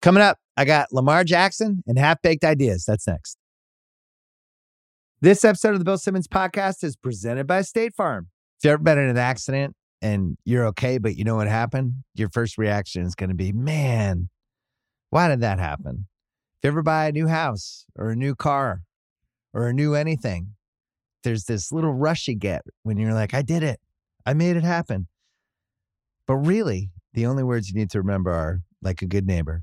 Coming up, I got Lamar Jackson and half baked ideas. That's next. This episode of the Bill Simmons podcast is presented by State Farm. If you've ever been in an accident and you're okay, but you know what happened, your first reaction is going to be, man, why did that happen? If you ever buy a new house or a new car or a new anything, there's this little rush you get when you're like, I did it. I made it happen. But really, the only words you need to remember are like a good neighbor,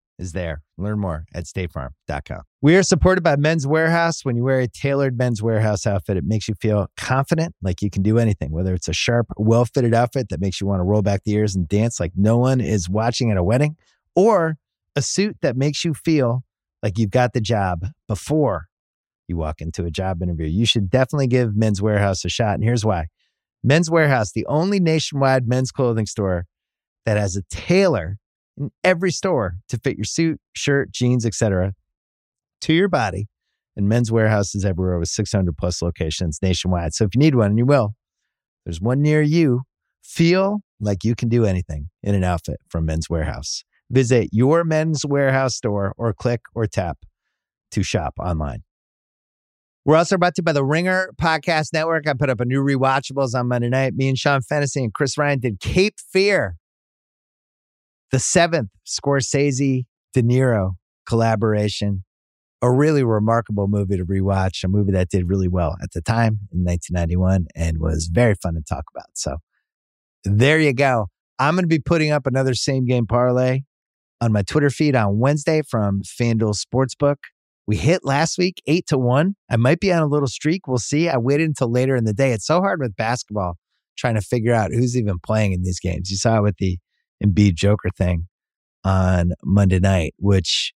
is there. Learn more at statefarm.com. We are supported by Men's Wearhouse. When you wear a tailored Men's Wearhouse outfit, it makes you feel confident, like you can do anything, whether it's a sharp, well fitted outfit that makes you want to roll back the ears and dance like no one is watching at a wedding, or a suit that makes you feel like you've got the job before you walk into a job interview. You should definitely give Men's Wearhouse a shot. And here's why Men's Wearhouse, the only nationwide men's clothing store that has a tailor in every store to fit your suit, shirt, jeans, etc. to your body. And Men's Wearhouse is everywhere with 600 plus locations nationwide. So if you need one, and you will, there's one near you. Feel like you can do anything in an outfit from Men's Wearhouse. Visit your Men's Wearhouse store or click or tap to shop online. We're also brought to you by the Ringer Podcast Network. I put up a new rewatchables on Monday night. Me and Sean Fennessy and Chris Ryan did Cape Fear, the seventh Scorsese De Niro collaboration. A really remarkable movie to rewatch, a movie that did really well at the time in 1991 and was very fun to talk about. So there you go. I'm going to be putting up another same game parlay on my Twitter feed on Wednesday from FanDuel Sportsbook. We hit last week eight to one. I might be on a little streak. We'll see. I waited until later in the day. It's so hard with basketball trying to figure out who's even playing in these games. You saw it with the Embiid Joker thing on Monday night, which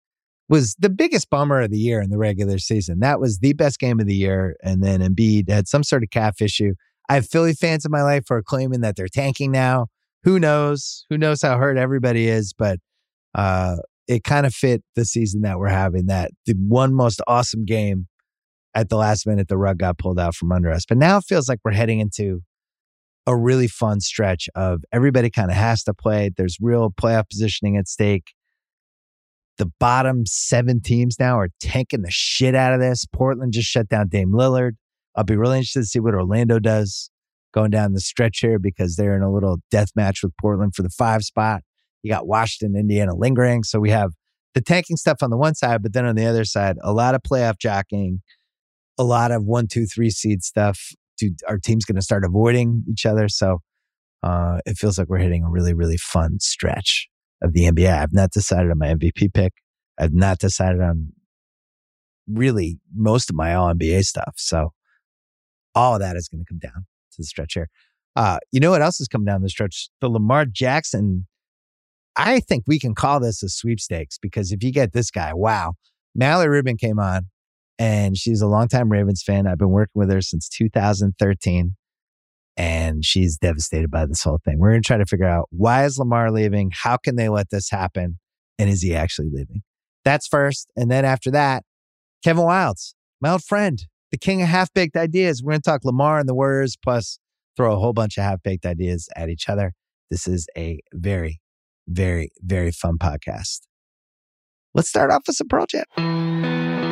was the biggest bummer of the year in the regular season. That was the best game of the year. And then Embiid had some sort of calf issue. I have Philly fans in my life who are claiming that they're tanking now. Who knows? Who knows how hurt everybody is? But uh, it kind of fit the season that we're having. That the one most awesome game at the last minute, the rug got pulled out from under us. But now it feels like we're heading into a really fun stretch of everybody kind of has to play. There's real playoff positioning at stake. The bottom seven teams now are tanking the shit out of this. Portland just shut down Dame Lillard. I'll be really interested to see what Orlando does going down the stretch here because they're in a little death match with Portland for the five spot. You got Washington, Indiana lingering. So we have the tanking stuff on the one side, but then on the other side, a lot of playoff jockeying, a lot of one, two, three seed stuff. Our team's going to start avoiding each other? So uh, it feels like we're hitting a really, really fun stretch of the NBA. I've not decided on my MVP pick. I've not decided on really most of my all NBA stuff. So all of that is going to come down to the stretch here. Uh, you know what else is coming down the stretch? The Lamar Jackson. I think we can call this a sweepstakes because if you get this guy, wow. Mallory Rubin came on and she's a longtime Ravens fan. I've been working with her since 2013 and she's devastated by this whole thing. We're going to try to figure out why is Lamar leaving? How can they let this happen? And is he actually leaving? That's first. And then after that, Kevin Wildes, my old friend, the king of half baked ideas. We're going to talk Lamar and the Warriors, plus throw a whole bunch of half baked ideas at each other. This is a very, very, very fun podcast. Let's start off with some Pearl Jam.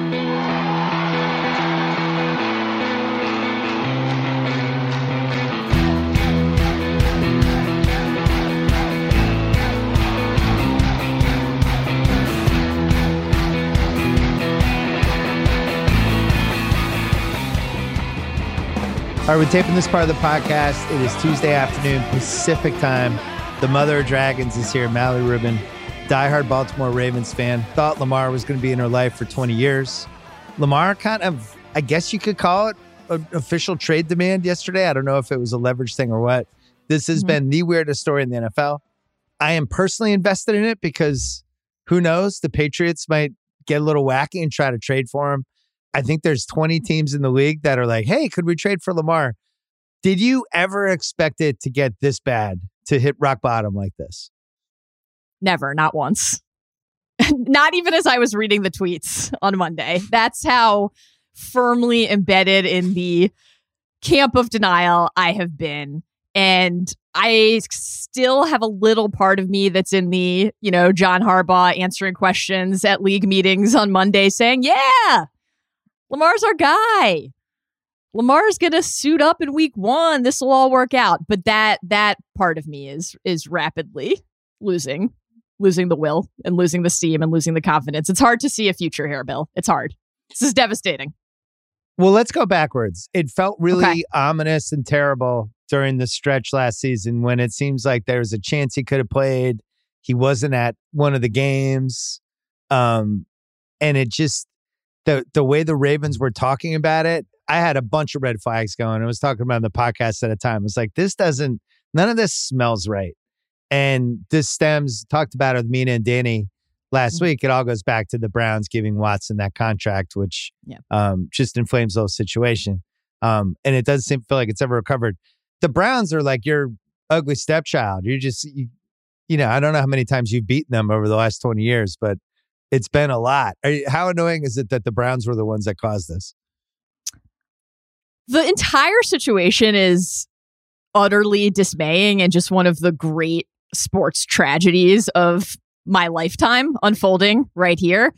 All right, we're taping this part of the podcast. It is Tuesday afternoon, Pacific time. The mother of dragons is here, Mallory Rubin, diehard Baltimore Ravens fan. Thought Lamar was going to be in her life for 20 years. Lamar kind of, I guess you could call it an official trade demand yesterday. I don't know if it was a leverage thing or what. This has mm-hmm. been the weirdest story in the NFL. I am personally invested in it because who knows? The Patriots might get a little wacky and try to trade for him. I think there's 20 mm-hmm. teams in the league that are like, hey, could we trade for Lamar? Did you ever expect it to get this bad to hit rock bottom like this? Never, not once. not even as I was reading the tweets on Monday. That's how firmly embedded in the camp of denial I have been. And I still have a little part of me that's in the, you know, John Harbaugh answering questions at league meetings on Monday saying, yeah, Lamar's our guy. Lamar's going to suit up in week 1. This will all work out. But that that part of me is is rapidly losing losing the will and losing the steam and losing the confidence. It's hard to see a future here, Bill. It's hard. This is devastating. Well, let's go backwards. It felt really okay. ominous and terrible during the stretch last season when it seems like there was a chance he could have played. He wasn't at one of the games. Um, and it just the the way the Ravens were talking about it, I had a bunch of red flags going. I was talking about the podcast at a time. It's like this doesn't none of this smells right. And this stems talked about it with Mina and Danny last mm-hmm. week. It all goes back to the Browns giving Watson that contract, which yeah. um, just inflames the whole situation. Um, and it doesn't seem feel like it's ever recovered. The Browns are like your ugly stepchild. You're just you, you know, I don't know how many times you've beaten them over the last 20 years, but it's been a lot. You, how annoying is it that the Browns were the ones that caused this? The entire situation is utterly dismaying and just one of the great sports tragedies of my lifetime unfolding right here.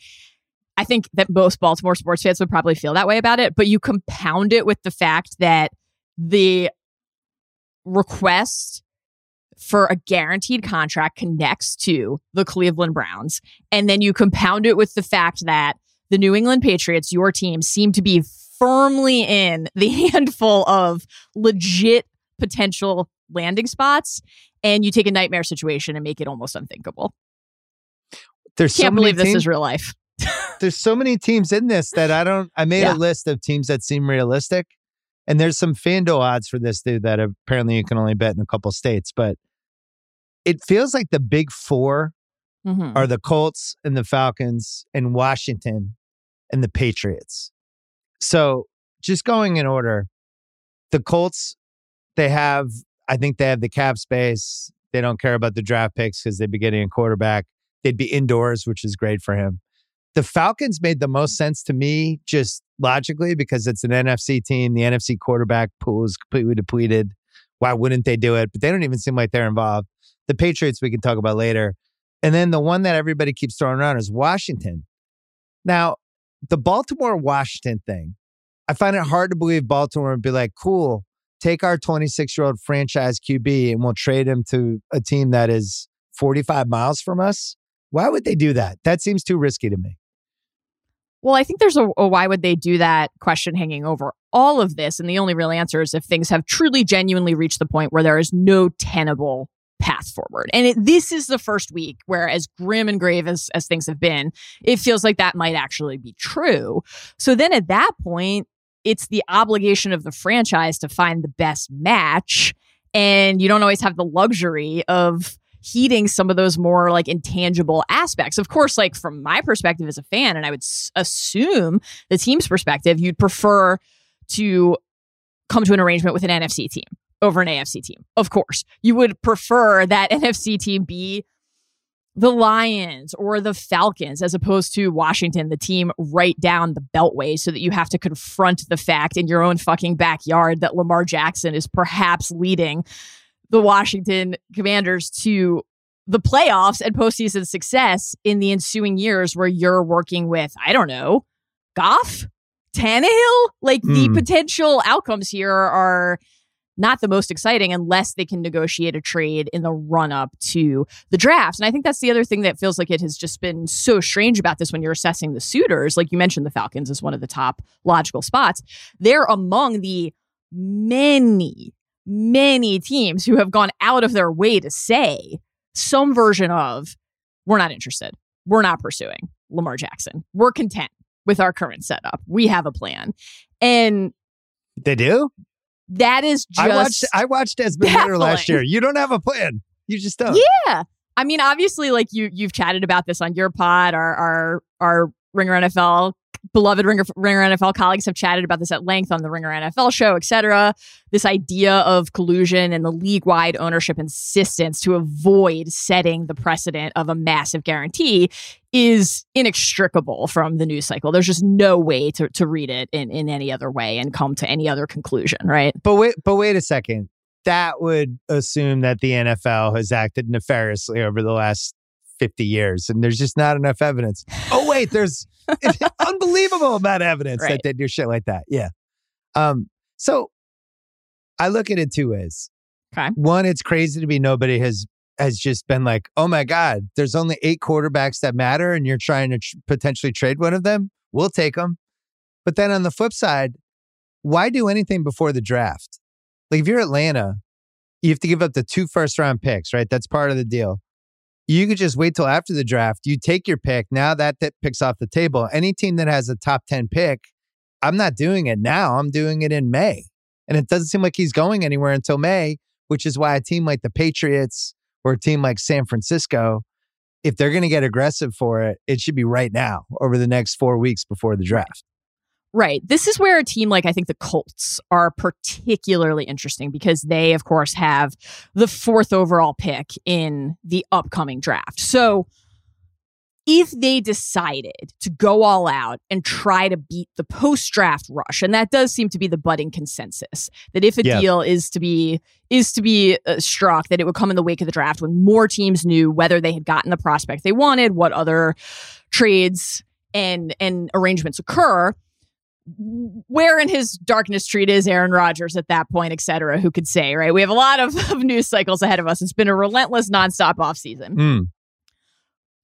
I think that most Baltimore sports fans would probably feel that way about it, but you compound it with the fact that the request for a guaranteed contract connects to the Cleveland Browns. And then you compound it with the fact that the New England Patriots, your team, seem to be firmly in the handful of legit potential landing spots. And you take a nightmare situation and make it almost unthinkable. There's Can't so believe this is real life. there's so many teams in this that I don't. I made yeah. a list of teams that seem realistic, and there's some FanDuel odds for this dude that apparently you can only bet in a couple states. But it feels like the big 4 mm-hmm. are the Colts and the Falcons and Washington and the Patriots. So just going in order, the Colts, they have, I think they have the cap space. They don't care about the draft picks because they'd be getting a quarterback. They'd be indoors, which is great for him. The Falcons made the most sense to me just logically because it's an NFC team. The NFC quarterback pool is completely depleted. Why wouldn't they do it? But they don't even seem like they're involved. The Patriots, we can talk about later. And then the one that everybody keeps throwing around is Washington. Now, the Baltimore Washington thing, I find it hard to believe Baltimore would be like, cool, take our 26 year old franchise QB and we'll trade him to a team that is 45 miles from us. Why would they do that? That seems too risky to me. Well, I think there's a, a, why would they do that question hanging over all of this. And the only real answer is if things have truly, genuinely reached the point where there is no tenable path forward. And it, this is the first week where, as grim and grave as, as things have been, it feels like that might actually be true. So then at that point, it's the obligation of the franchise to find the best match. And you don't always have the luxury of heeding some of those more like intangible aspects. Of course, like from my perspective as a fan, and I would s- assume the team's perspective, you'd prefer to come to an arrangement with an NFC team over an AFC team. Of course, you would prefer that NFC team be the Lions or the Falcons as opposed to Washington, the team right down the beltway, so that you have to confront the fact in your own fucking backyard that Lamar Jackson is perhaps leading the Washington Commanders to the playoffs and postseason success in the ensuing years where you're working with, I don't know, Goff, Tannehill. Like mm. the hmm. potential outcomes here are not the most exciting unless they can negotiate a trade in the run up to the draft. And I think that's the other thing that feels like it has just been so strange about this when you're assessing the suitors. Like you mentioned, the Falcons is one of the top logical spots. They're among the many many teams who have gone out of their way to say some version of, we're not interested. We're not pursuing Lamar Jackson. We're content with our current setup. We have a plan. And they do? That is just. I watched, I watched Desmond Ridder last year. You don't have a plan. You just don't. Yeah. I mean, obviously, like you, you've chatted about this on your pod, our, our, our Ringer NFL beloved Ringer, Ringer NFL colleagues have chatted about this at length on the Ringer NFL show, et cetera. This idea of collusion and the league wide ownership insistence to avoid setting the precedent of a massive guarantee is inextricable from the news cycle. There's just no way to, to read it in, in any other way and come to any other conclusion, right? But wait, but wait a second. That would assume that the NFL has acted nefariously over the last 50 years and there's just not enough evidence. Oh wait, there's unbelievable amount of evidence Right. that they do shit like that. Yeah. Um so I look at it two ways. Okay. One, it's crazy to me nobody has has just been like, "Oh my god, there's only 8 quarterbacks that matter and you're trying to tr- potentially trade one of them. We'll take them." But then on the flip side, why do anything before the draft? Like if you're Atlanta, you have to give up the two first round picks, right? That's part of the deal. You could just wait till after the draft. You take your pick. Now that that pick's off the table. Any team that has a top 10 pick, I'm not doing it now. I'm doing it in May. And it doesn't seem like he's going anywhere until May, which is why a team like the Patriots or a team like San Francisco, if they're going to get aggressive for it, it should be right now over the next four weeks before the draft. Right. This is where a team like I think the Colts are particularly interesting because they, of course, have the fourth overall pick in the upcoming draft. So if they decided to go all out and try to beat the post draft rush, and that does seem to be the budding consensus that if a Yeah. deal is to be is to be uh, struck, that it would come in the wake of the draft when more teams knew whether they had gotten the prospect they wanted, what other trades and and arrangements occur where in his darkness street is Aaron Rodgers at that point, et cetera, who could say, right? We have a lot of, of news cycles ahead of us. It's been a relentless, nonstop offseason. Mm.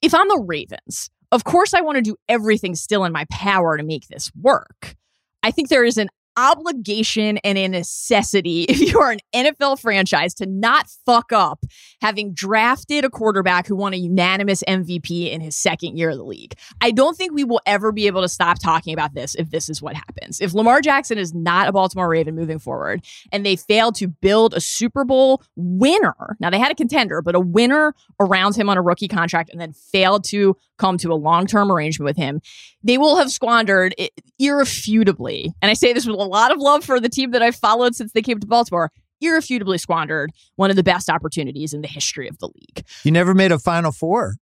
If I'm the Ravens, of course I want to do everything still in my power to make this work. I think there is an obligation and a necessity if you are an NFL franchise to not fuck up having drafted a quarterback who won a unanimous MVP in his second year of the league. I don't think we will ever be able to stop talking about this if this is what happens. If Lamar Jackson is not a Baltimore Raven moving forward and they fail to build a Super Bowl winner, now they had a contender, but a winner around him on a rookie contract and then failed to come to a long term arrangement with him, they will have squandered irrefutably. And I say this with a lot of love for the team that I've followed since they came to Baltimore. Irrefutably squandered one of the best opportunities in the history of the league. You never made a Final Four.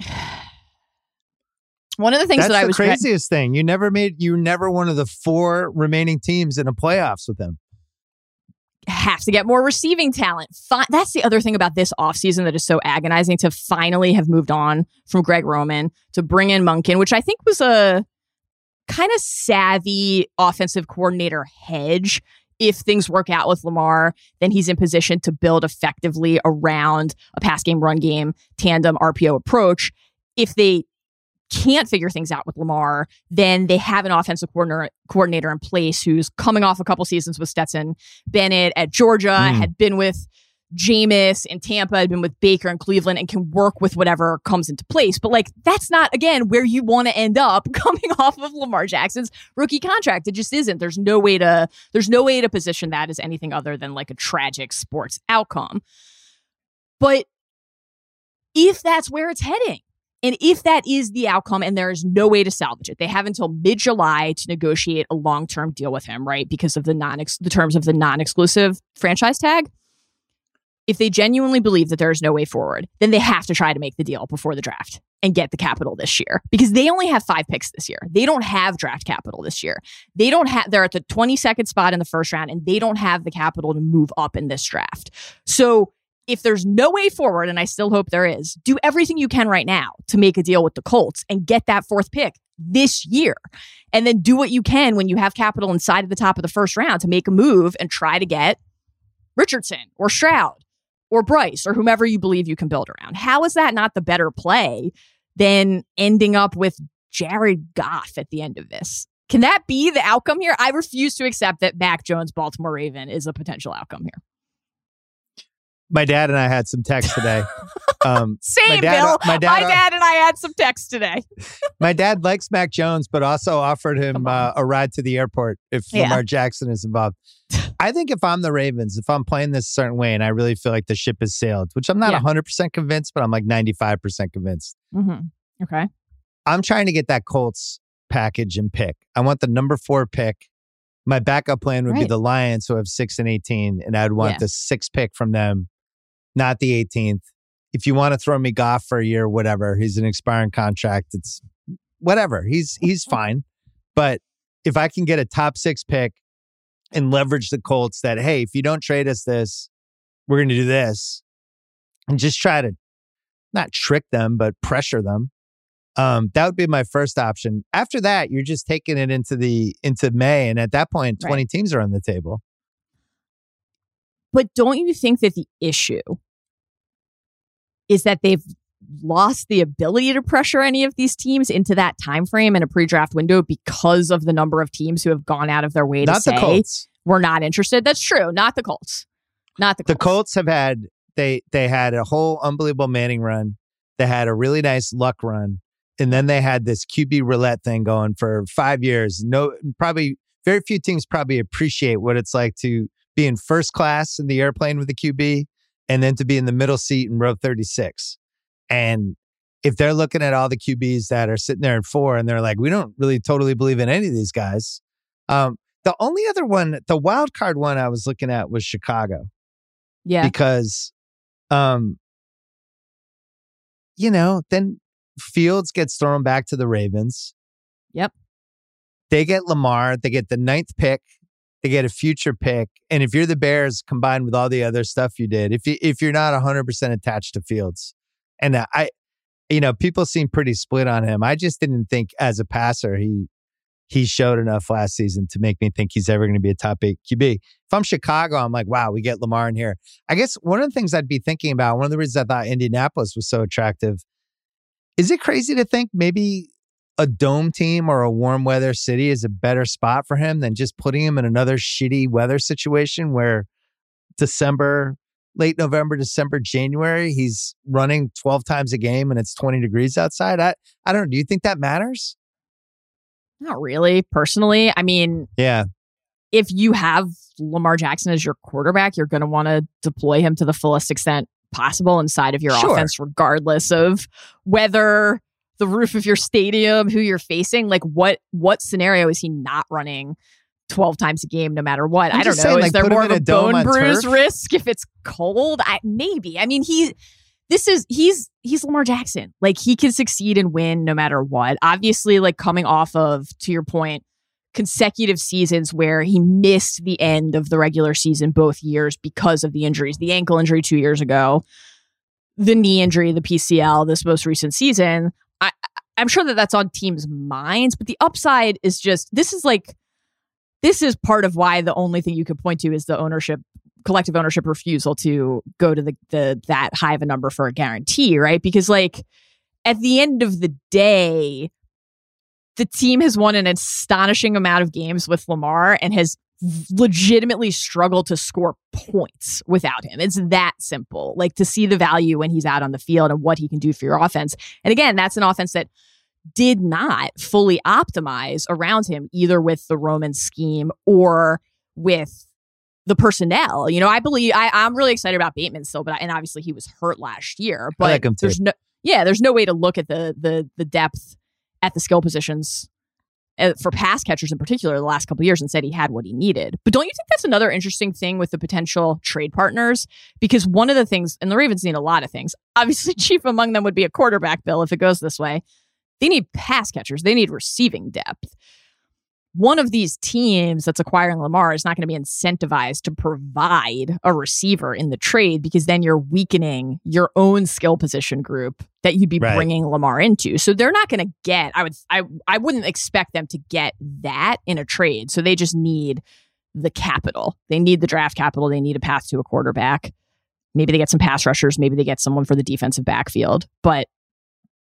One of the things That's that I was craziest thing. You never made. You never one of the four remaining teams in the playoffs with them. have to get more receiving talent. Fi- that's the other thing about this offseason that is so agonizing to finally have moved on from Greg Roman to bring in Monken, which I think was a kind of savvy offensive coordinator hedge. If things work out with Lamar, then he's in position to build effectively around a pass game, run game, tandem RPO approach. If they can't figure things out with Lamar, then they have an offensive coordinator coordinator in place who's coming off a couple seasons with Stetson Bennett at Georgia, Mm. had been with Jameis and Tampa, had been with Baker in Cleveland, and can work with whatever comes into place. But like that's not again where you want to end up coming off of Lamar Jackson's rookie contract. It just isn't. There's no way to there's no way to position that as anything other than like a tragic sports outcome. But if that's where it's heading, and if that is the outcome and there is no way to salvage it, they have until mid July to negotiate a long term deal with him, right? Because of the non the terms of the non exclusive franchise tag. If they genuinely believe that there is no way forward, then they have to try to make the deal before the draft and get the capital this year because they only have five picks this year. They don't have draft capital this year. They don't have, they're at the 22nd spot in the first round and they don't have the capital to move up in this draft. So if there's no way forward, and I still hope there is, do everything you can right now to make a deal with the Colts and get that fourth pick this year. And then do what you can when you have capital inside of the top of the first round to make a move and try to get Richardson or Stroud or Bryce or whomever you believe you can build around. How is that not the better play than ending up with Jared Goff at the end of this? Can that be the outcome here? I refuse to accept that Mac Jones, Baltimore Raven, is a potential outcome here. My dad and I had some text today. Um, Same, dad- Bill. my My dad- dad, and I had some text today. my dad likes Mac Jones, but also offered him uh, a ride to the airport if Yeah. Lamar Jackson is involved. I think if I'm the Ravens, if I'm playing this a certain way and I really feel like the ship has sailed, which I'm not Yeah. 100% convinced, but I'm like 95% convinced. Mm-hmm. Okay. I'm trying to get that Colts package and pick. I want the number four pick. My backup plan would be the Lions, who have six and 18, and I'd want Yeah. the sixth pick from them, not the 18th. If you want to throw me Goff for a year, whatever, he's an expiring contract. It's whatever. He's he's fine. But if I can get a top six pick and leverage the Colts that, hey, if you don't trade us this, we're going to do this, and just try to not trick them, but pressure them. Um, that would be my first option. After that, you're just taking it into the into May, and at that point, Right. twenty teams are on the table. But don't you think that the issue is that they've lost the ability to pressure any of these teams into that time frame in a pre-draft window because of the number of teams who have gone out of their way to Not say the Colts. we're not interested? That's true. Not the Colts. Not the Colts. The Colts. Colts have had they they had a whole unbelievable Manning run. They had a really nice luck run, and then they had this QB roulette thing going for five years. No, probably very few teams probably appreciate what it's like to be in first class in the airplane with the QB, and then to be in the middle seat in row thirty six. And if they're looking at all the QBs that are sitting there in four, and they're like, we don't really totally believe in any of these guys. Um, the only other one, the wild card one I was looking at was Chicago yeah. because um you know then fields gets thrown back to the ravens Yep. they get lamar they get the ninth pick they get a future pick and if you're the bears combined with all the other stuff you did if you if you're not 100% attached to fields and i you know people seem pretty split on him. I just didn't think as a passer he he showed enough last season to make me think he's ever going to be a top eight qb if i'm chicago i'm like wow we get lamar in here. I guess one of the things I'd be thinking about, one of the reasons I thought Indianapolis was so attractive, is it crazy to think maybe a dome team or a warm weather city is a better spot for him than just putting him in another shitty weather situation where December, late November, December, January, he's running 12 times a game and it's 20 degrees outside? I, I don't know. Do you think that matters? Not really, personally. I mean, Yeah. if you have Lamar Jackson as your quarterback, you're going to want to deploy him to the fullest extent possible inside of your Sure. offense, regardless of whether the roof of your stadium, who you're facing, like what what scenario is he not running? 12 times a game, no matter what. I'm I don't know. saying, is like, there more of a a bone bruise turf? risk if it's cold? I, maybe. I mean, he this is he's he's Lamar Jackson. Like he can succeed and win no matter what. Obviously, like coming off of, to your point, consecutive seasons where he missed the end of the regular season both years because of the injuries. The ankle injury two years ago, the knee injury, the PCL this most recent season. I, I'm sure that that's on teams' minds, but the upside is just this is like this is part of why the only thing you could point to is the ownership collective ownership refusal to go to the, the that high of a number for a guarantee, right? Because like at the end of the day, the team has won an astonishing amount of games with Lamar and has legitimately struggle to score points without him. It's that simple. Like to see the value when he's out on the field and what he can do for your offense. And again, that's an offense that did not fully optimize around him, either with the Roman scheme or with the personnel. You know, I believe I, I'm really excited about Bateman still, but and obviously he was hurt last year. But like there's no yeah, there's no way to look at the the the depth at the skill positions Uh, for pass catchers in particular the last couple years and said he had what he needed. But don't you think that's another interesting thing with the potential trade partners? Because one of the things, and the Ravens need a lot of things. Obviously, chief among them would be a quarterback bill if it goes this way. They need pass catchers. They need receiving depth. One of these teams that's acquiring Lamar is not going to be incentivized to provide a receiver in the trade because then you're weakening your own skill position group that you'd be Right. bringing Lamar into. So they're not going to get. I would. I. I wouldn't expect them to get that in a trade. So they just need the capital. They need the draft capital. They need a path to a quarterback. Maybe they get some pass rushers. Maybe they get someone for the defensive backfield. But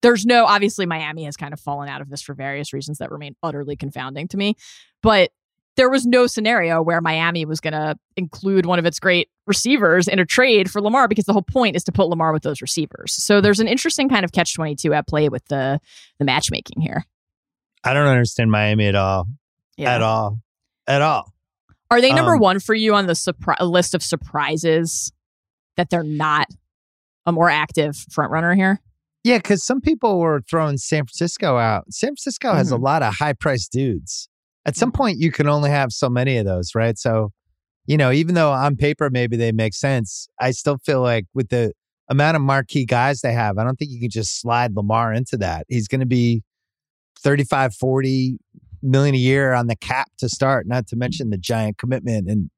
there's no obviously Miami has kind of fallen out of this for various reasons that remain utterly confounding to me. But there was no scenario where Miami was going to include one of its great receivers in a trade for Lamar because the whole point is to put Lamar with those receivers. So there's an interesting kind of catch 22 at play with the the matchmaking here. I don't understand Miami at all. At all. At all. Are they number Um, 1 for you on the surpri- list of surprises that they're not a more active front runner here? Yeah, because some people were throwing San Francisco out. San Francisco mm-hmm. has a mm-hmm. lot of high priced dudes. At some point, you can only have so many of those, right? So, you know, even though on paper maybe they make sense, I still feel like with the amount of marquee guys they have, I don't think you can just slide Lamar into that. He's going to be 35, 40 million a year on the cap to start, not to mention the giant commitment. And,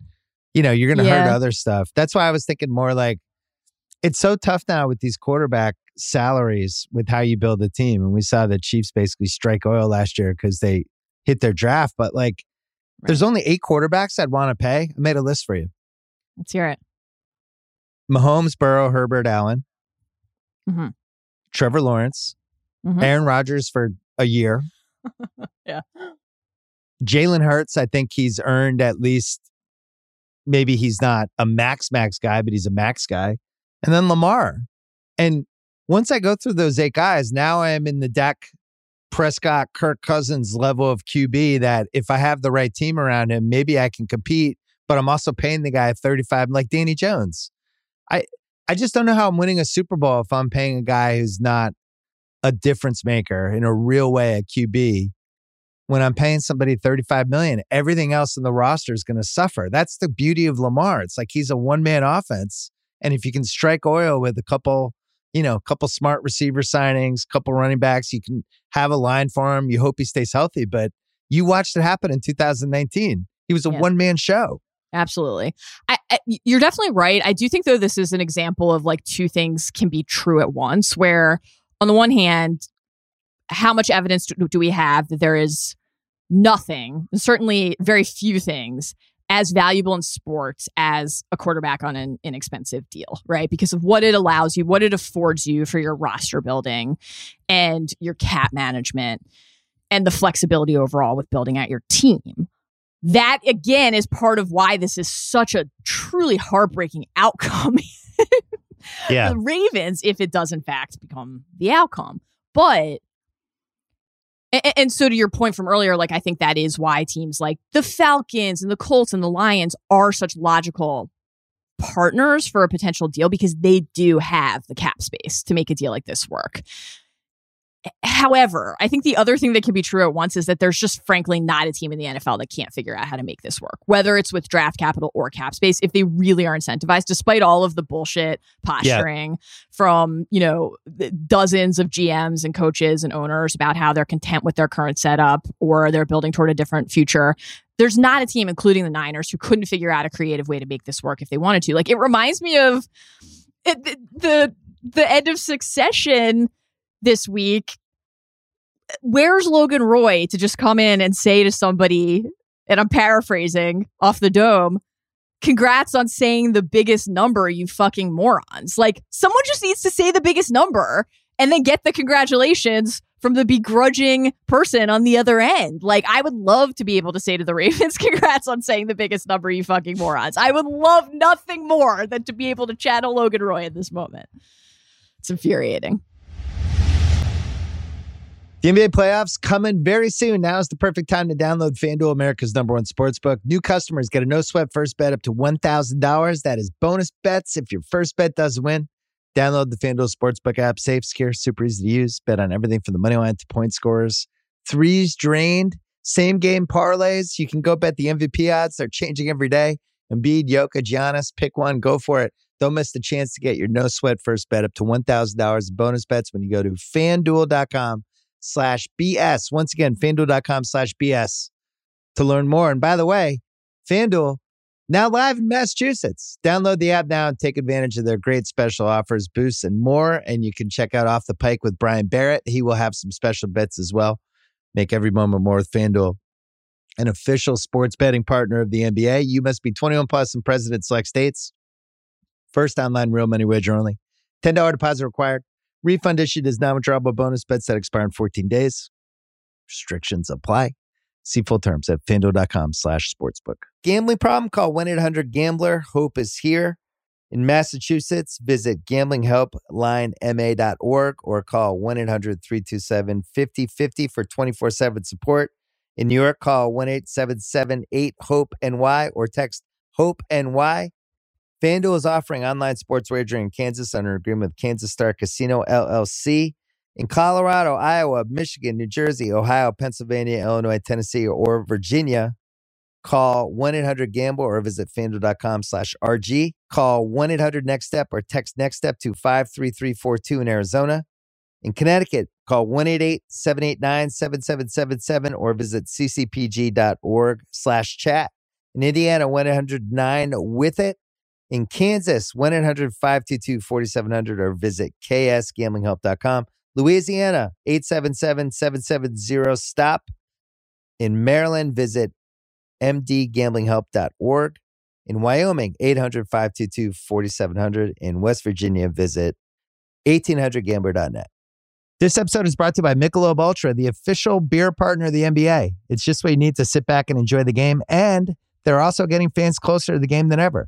you know, you're going to yeah. hurt other stuff. That's why I was thinking more like it's so tough now with these quarterback salaries with how you build a team. And we saw the Chiefs basically strike oil last year because they hit their draft. But like, right. there's only eight quarterbacks I'd want to pay. I made a list for you. Let's hear it. Mahomes, Burrow, Herbert, Allen, mm-hmm. Trevor Lawrence, mm-hmm. Aaron Rodgers for a year. yeah. Jalen Hurts, I think he's earned at least maybe he's not a max max guy, but he's a max guy. And then Lamar. And once I go through those eight guys, now I am in the Dak Prescott, Kirk Cousins level of QB that if I have the right team around him, maybe I can compete, but I'm also paying the guy 35 like Danny Jones. I I just don't know how I'm winning a Super Bowl if I'm paying a guy who's not a difference maker in a real way at QB when I'm paying somebody 35 million. Everything else in the roster is going to suffer. That's the beauty of Lamar. It's like he's a one-man offense and if you can strike oil with a couple, you know, a couple smart receiver signings, couple running backs, you can have a line for him. You hope he stays healthy, but you watched it happen in 2019. He was a one-man show. Absolutely. I, I, you're definitely right. I do think, though, this is an example of like two things can be true at once, where on the one hand, how much evidence do, do we have that there is nothing, certainly very few things, as valuable in sports as a quarterback on an inexpensive deal, right? Because of what it allows you, what it affords you for your roster building and your cap management and the flexibility overall with building out your team that again is part of why this is such a truly heartbreaking outcome. yeah. The Ravens, if it does in fact become the outcome. But and, and, so to your point from earlier, like I think that is why teams like the Falcons and the Colts and the Lions are such logical partners for a potential deal because they do have the cap space to make a deal like this work. However, I think the other thing that can be true at once is that there's just frankly not a team in the NFL that can't figure out how to make this work, whether it's with draft capital or cap space, if they really are incentivized, despite all of the bullshit posturing yeah. from, you know, dozens of GMs and coaches and owners about how they're content with their current setup or they're building toward a different future. There's not a team, including the Niners, who couldn't figure out a creative way to make this work if they wanted to. Like it reminds me of it, the, the the end of Succession this week, where's Logan Roy to just come in and say to somebody, and I'm paraphrasing off the dome, congrats on saying the biggest number, you fucking morons. Like, someone just needs to say the biggest number and then get the congratulations from the begrudging person on the other end. Like, I would love to be able to say to the Ravens, congrats on saying the biggest number, you fucking morons. I would love nothing more than to be able to channel Logan Roy in this moment. It's infuriating. The NBA playoffs coming very soon. Now is the perfect time to download FanDuel, America's number one sports book. New customers get a no sweat first bet up to $1,000. That is bonus bets if your first bet doesn't win. Download the FanDuel Sportsbook app. Safe, secure, super easy to use. Bet on everything from the money line to point scores. Threes drained. Same game parlays. You can go bet the MVP odds. They're changing every day. Embiid, Jokic, Giannis, pick one, go for it. Don't miss the chance to get your no sweat first bet up to $1,000 bonus bets when you go to fanduel.com slash BS. Once again, fanduel.com slash BS to learn more. And by the way, FanDuel now live in Massachusetts. Download the app now and take advantage of their great special offers, boosts, and more. And you can check out Off the Pike with Brian Barrett. He will have some special bets as well. Make every moment more with FanDuel, an official sports betting partner of the NBA. You must be 21 plus in President select states. First online real money wager only. $10 deposit required. Refund issued as non-withdrawable bonus bets that expire in 14 days. Restrictions apply. See full terms at fanduel.com slash sportsbook. Gambling problem? Call 1-800-GAMBLER. Hope is here. In Massachusetts, visit gamblinghelplinema.org or call 1-800-327-5050 for 24-7 support. In New York, call 1-877-8-HOPE-NY or text HOPE-NY FanDuel is offering online sports wagering in Kansas under agreement with Kansas Star Casino LLC. In Colorado, Iowa, Michigan, New Jersey, Ohio, Pennsylvania, Illinois, Tennessee, or Virginia, call 1-800-GAMBLE or visit FanDuel.com slash RG. Call 1-800-NEXT-STEP or text NEXT STEP to 53342 in Arizona. In Connecticut, call 1-888-789-7777 or visit ccpg.org slash chat. In Indiana, 1-800-9-WITH-IT. In Kansas, 1-800-522-4700 or visit ksgamblinghelp.com. Louisiana, 877-770-STOP. In Maryland, visit mdgamblinghelp.org. In Wyoming, 800-522-4700. In West Virginia, visit 1800gambler.net. This episode is brought to you by Michelob Ultra, the official beer partner of the NBA. It's just what you need to sit back and enjoy the game, and they're also getting fans closer to the game than ever.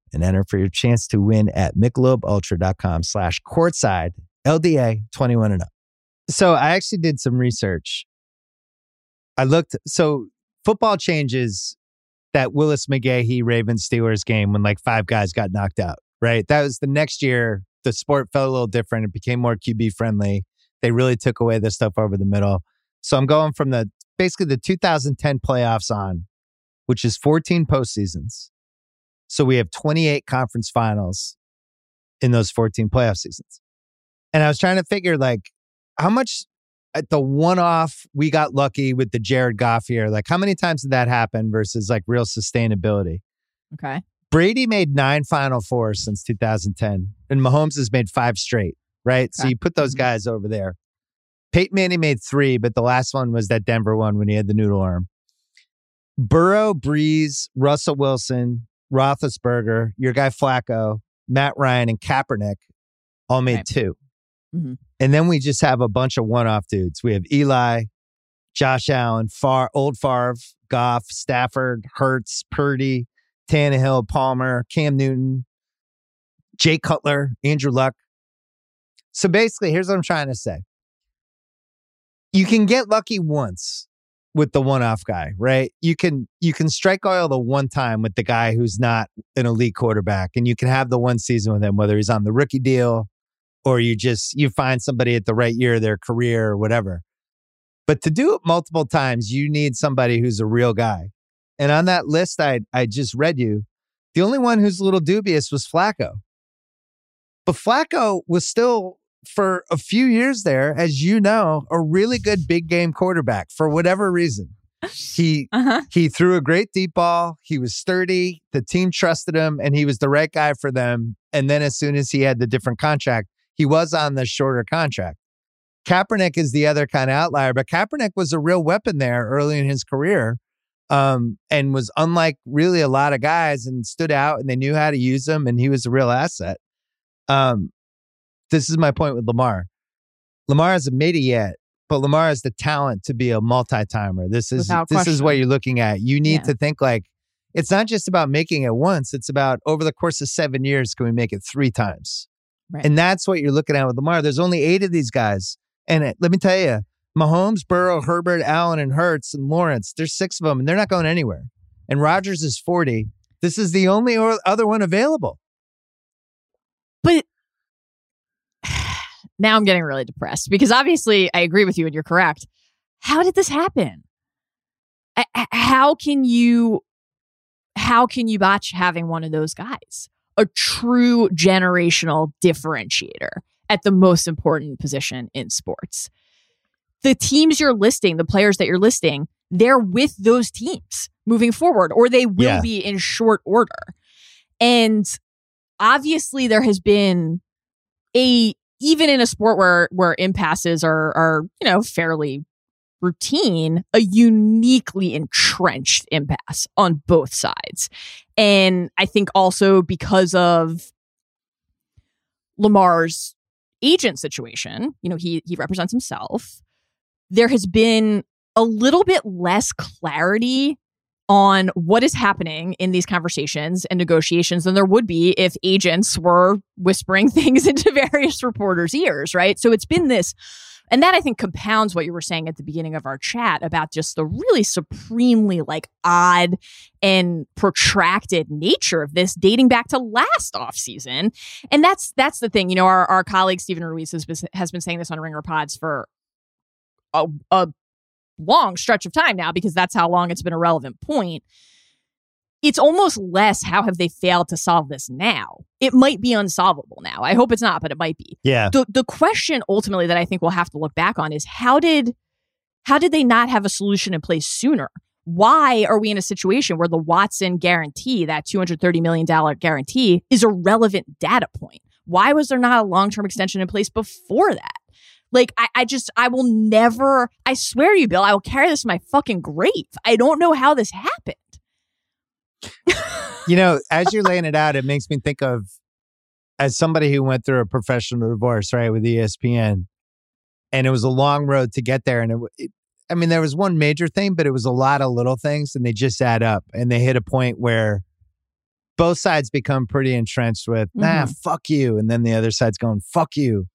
and enter for your chance to win at michelobultra.com slash courtside LDA 21 and up. So I actually did some research. I looked, so football changes that Willis McGahee Ravens Steelers game when like five guys got knocked out, right? That was the next year. The sport felt a little different. It became more QB friendly. They really took away the stuff over the middle. So I'm going from the basically the 2010 playoffs on, which is 14 postseasons. So we have 28 conference finals in those 14 playoff seasons. And I was trying to figure like how much at the one off we got lucky with the Jared Goff here. Like how many times did that happen versus like real sustainability? Okay. Brady made nine Final Fours since 2010, and Mahomes has made five straight, right? Okay. So you put those mm-hmm. guys over there. Peyton Manning made three, but the last one was that Denver one when he had the noodle arm. Burrow, Brees, Russell Wilson, Roethlisberger, your guy Flacco, Matt Ryan, and Kaepernick all made right. 2 mm-hmm. And then we just have a bunch of one off dudes. We have Eli, Josh Allen, Far, Old Favre, Goff, Stafford, Hurts, Purdy, Tannehill, Palmer, Cam Newton, Jay Cutler, Andrew Luck. So basically, here's what I'm trying to say. You can get lucky once with the one-off guy, right? You can you can strike oil the one time with the guy who's not an elite quarterback, and you can have the one season with him, whether he's on the rookie deal or you just you find somebody at the right year of their career or whatever. But to do it multiple times, you need somebody who's a real guy. And on that list I I just read you, the only one who's a little dubious was Flacco. But Flacco was still for a few years there, as you know, a really good big game quarterback for whatever reason. He uh-huh. he threw a great deep ball. He was sturdy. The team trusted him, and he was the right guy for them. And then as soon as he had the different contract, he was on the shorter contract. Kaepernick is the other kind of outlier, but Kaepernick was a real weapon there early in his career um, and was unlike really a lot of guys and stood out and they knew how to use him and he was a real asset. Um, this is my point with Lamar. Lamar hasn't made it yet, but Lamar has the talent to be a multi-timer. This is Without this question. is what you're looking at. You need yeah. to think like it's not just about making it once. It's about over the course of seven years, can we make it three times? Right. And that's what you're looking at with Lamar. There's only eight of these guys. And it, let me tell you, Mahomes, Burrow, Herbert, Allen, and Hurts and Lawrence, there's six of them, and they're not going anywhere. And Rodgers is 40. This is the only other one available. But now I'm getting really depressed because obviously I agree with you and you're correct. How did this happen? How can you how can you botch having one of those guys? a true generational differentiator at the most important position in sports. The teams you're listing, the players that you're listing, they're with those teams moving forward, or they will yeah. be in short order. And obviously, there has been a even in a sport where where impasses are are you know fairly routine a uniquely entrenched impasse on both sides. And I think also because of Lamar's agent situation, you know, he he represents himself. There has been a little bit less clarity on what is happening in these conversations and negotiations than there would be if agents were whispering things into various reporters' ears, right? So it's been this and that I think compounds what you were saying at the beginning of our chat about just the really supremely like odd and protracted nature of this dating back to last off season. And that's that's the thing. You know, our, our colleague Steven Ruiz has been, has been saying this on Ringer Pods for a, a long stretch of time now because that's how long it's been a relevant point it's almost less how have they failed to solve this now? It might be unsolvable now. I hope it's not, but it might be. Yeah. The the question ultimately that I think we'll have to look back on is how did how did they not have a solution in place sooner? Why are we in a situation where the Watson guarantee, that $230 million guarantee, is a relevant data point? Why was there not a long term extension in place before that? Like, I, I just, I will never, I swear you, Bill, I will carry this in my fucking grave. I don't know how this happened you know, as you're laying it out, it makes me think of as somebody who went through a professional divorce, right, with ESPN, and it was a long road to get there. And it, it, I mean, there was one major thing, but it was a lot of little things, and they just add up. And they hit a point where both sides become pretty entrenched with, nah, mm-hmm. fuck you. And then the other side's going, fuck you.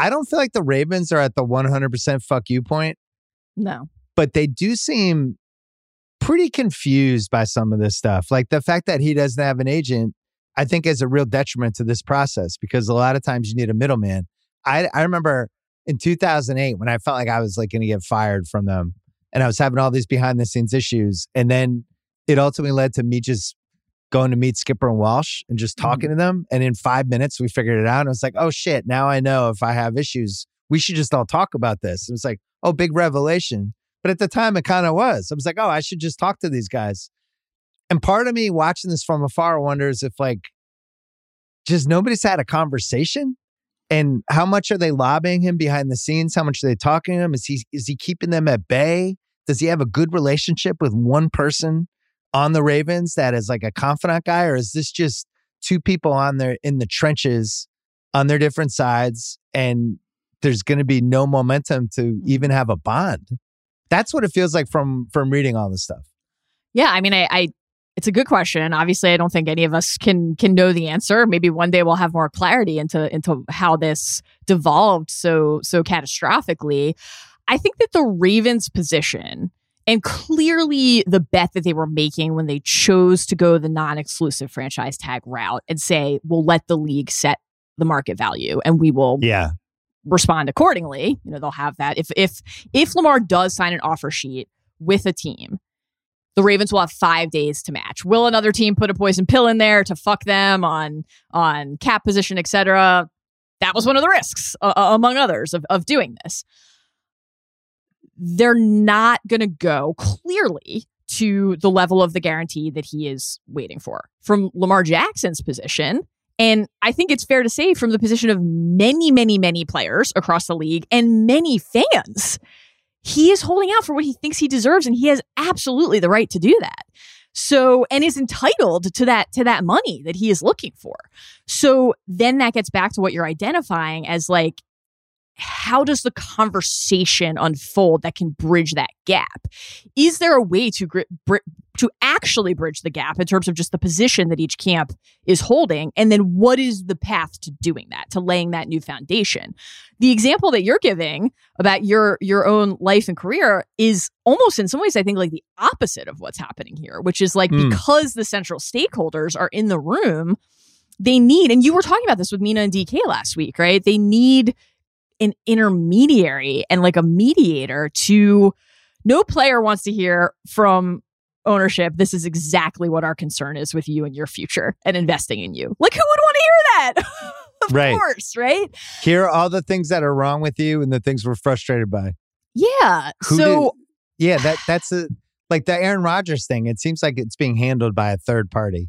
I don't feel like the Ravens are at the 100% fuck you point. No. But they do seem pretty confused by some of this stuff. Like the fact that he doesn't have an agent, I think is a real detriment to this process because a lot of times you need a middleman. I, I remember in 2008 when I felt like I was like going to get fired from them and I was having all these behind the scenes issues. And then it ultimately led to me just going to meet Skipper and Walsh and just talking mm-hmm. to them. And in five minutes, we figured it out. And it was like, oh shit, now I know if I have issues, we should just all talk about this. It was like, oh, big revelation. But at the time, it kind of was. I was like, oh, I should just talk to these guys. And part of me watching this from afar wonders if, like, just nobody's had a conversation and how much are they lobbying him behind the scenes? How much are they talking to him? Is he is he keeping them at bay? Does he have a good relationship with one person on the Ravens that is like a confidant guy, or is this just two people on there in the trenches on their different sides, and there's going to be no momentum to hmm. even have a bond? That's what it feels like from from reading all this stuff. Yeah, I mean, I, I it's a good question. Obviously, I don't think any of us can can know the answer. Maybe one day we'll have more clarity into into how this devolved so so catastrophically. I think that the Ravens' position and clearly the bet that they were making when they chose to go the non-exclusive franchise tag route and say, "We'll let the league set the market value and we will yeah respond accordingly. You know, they'll have that. If if if Lamar does sign an offer sheet with a team, the Ravens will have five days to match. Will another team put a poison pill in there to fuck them on on cap position, etc.? That was one of the risks, uh, among others, of of doing this. They're not going to go clearly to the level of the guarantee that he is waiting for. From Lamar Jackson's position, and I think it's fair to say, from the position of many, many, many players across the league and many fans, he is holding out for what he thinks he deserves, and he has absolutely the right to do that. So, and is entitled to that to that money that he is looking for. So then that gets back to what you're identifying as like how does the conversation unfold that can bridge that gap? Is there a way to br- to actually bridge the gap in terms of just the position that each camp is holding, and then what is the path to doing that, to laying that new foundation? The example that you're giving about your your own life and career is almost in some ways, I think, like the opposite of what's happening here, which is like mm. because the central stakeholders are in the room they need, and you were talking about this with Mina and DK last week, right? They need an intermediary and like a mediator to no player wants to hear from ownership this is exactly what our concern is with you and your future and investing in you. Like who would want to hear that? Of right. course right? Hear all the things that are wrong with you and the things we're frustrated by. Yeah who so did, yeah that that's a like the aaron rodgers thing it seems like it's being handled by a third party.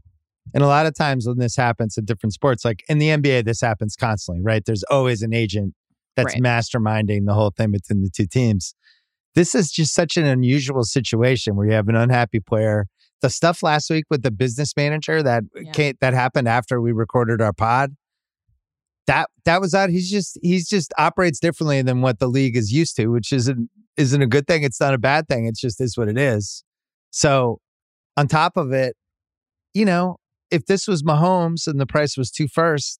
And a lot of times when this happens in different sports like in the nba this happens constantly right? There's always an agent that's right. masterminding the whole thing between the two teams. This is just such an unusual situation where you have an unhappy player. The stuff last week with the business manager that yeah. came, that happened after we recorded our pod, that that was out. He's just he's just operates differently than what the league is used to, which isn't isn't a good thing. It's not a bad thing. It's just is what it is. So on top of it, you know, if this was Mahomes and the price was two first,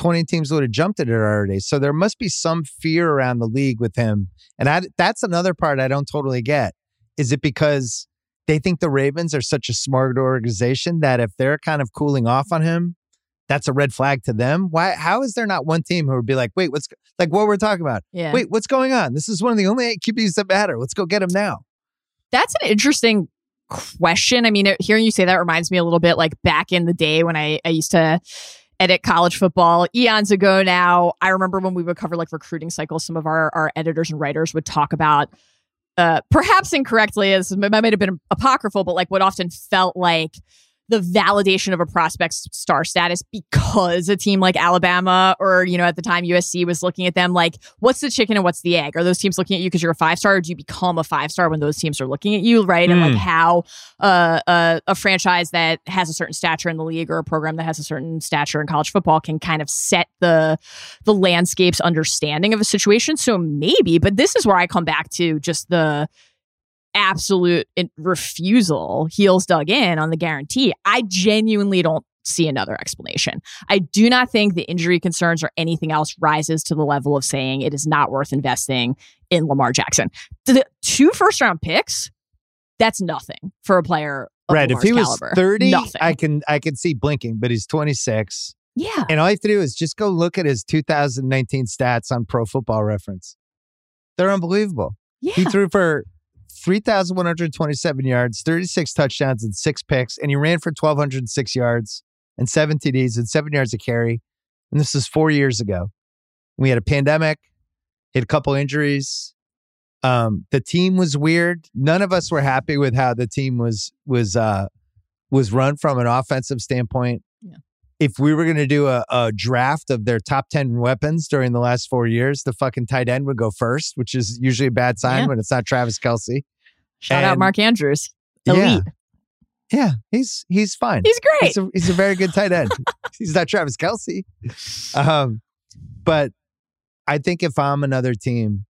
20 teams would have jumped at it already. So there must be some fear around the league with him. And I, that's another part I don't totally get. Is it because they think the Ravens are such a smart organization that if they're kind of cooling off on him, that's a red flag to them. Why? How is there not one team who would be like, wait, what's like what we're talking about? Yeah. Wait, what's going on? This is one of the only eight QBs that matter. Let's go get him now. That's an interesting question. I mean, hearing you say that reminds me a little bit like back in the day when I, I used to edit college football eons ago now. I remember when we would cover like recruiting cycles, some of our, our editors and writers would talk about, uh, perhaps incorrectly, as might have been apocryphal, but like what often felt like the validation of a prospect's star status because a team like Alabama or, you know, at the time USC was looking at them like, what's the chicken and what's the egg? Are those teams looking at you because you're a five star or do you become a five star when those teams are looking at you? Right. And like Mm. how uh, a, a franchise that has a certain stature in the league or a program that has a certain stature in college football can kind of set the the landscape's understanding of a situation. So maybe, but this is where I come back to just the absolute refusal, heels dug in on the guarantee. I genuinely don't see another explanation. I do not think the injury concerns or anything else rises to the level of saying it is not worth investing in Lamar Jackson. The two first round picks, that's nothing for a player. Of right. If Lamar's he was 30, nothing. I can I can see blinking, but he's 26. yeah. And all you have to do is just go look at his 2019 stats on Pro Football Reference. They're unbelievable. Yeah. He threw for 3,127 yards, 36 touchdowns, and six picks. And he ran for 1,206 yards and seven TDs and seven yards of carry. And this is four years ago. We had a pandemic, had a couple injuries. Um, the team was weird. None of us were happy with how the team was was uh, was run from an offensive standpoint. Yeah. If we were going to do a, a draft of their top 10 weapons during the last four years, the fucking tight end would go first, which is usually a bad sign Yeah. when it's not Travis Kelce. Shout out Mark Andrews. Elite. Yeah, he's he's fine. He's great. He's a, he's a very good tight end. he's not Travis Kelce. Um, but I think if I'm another team,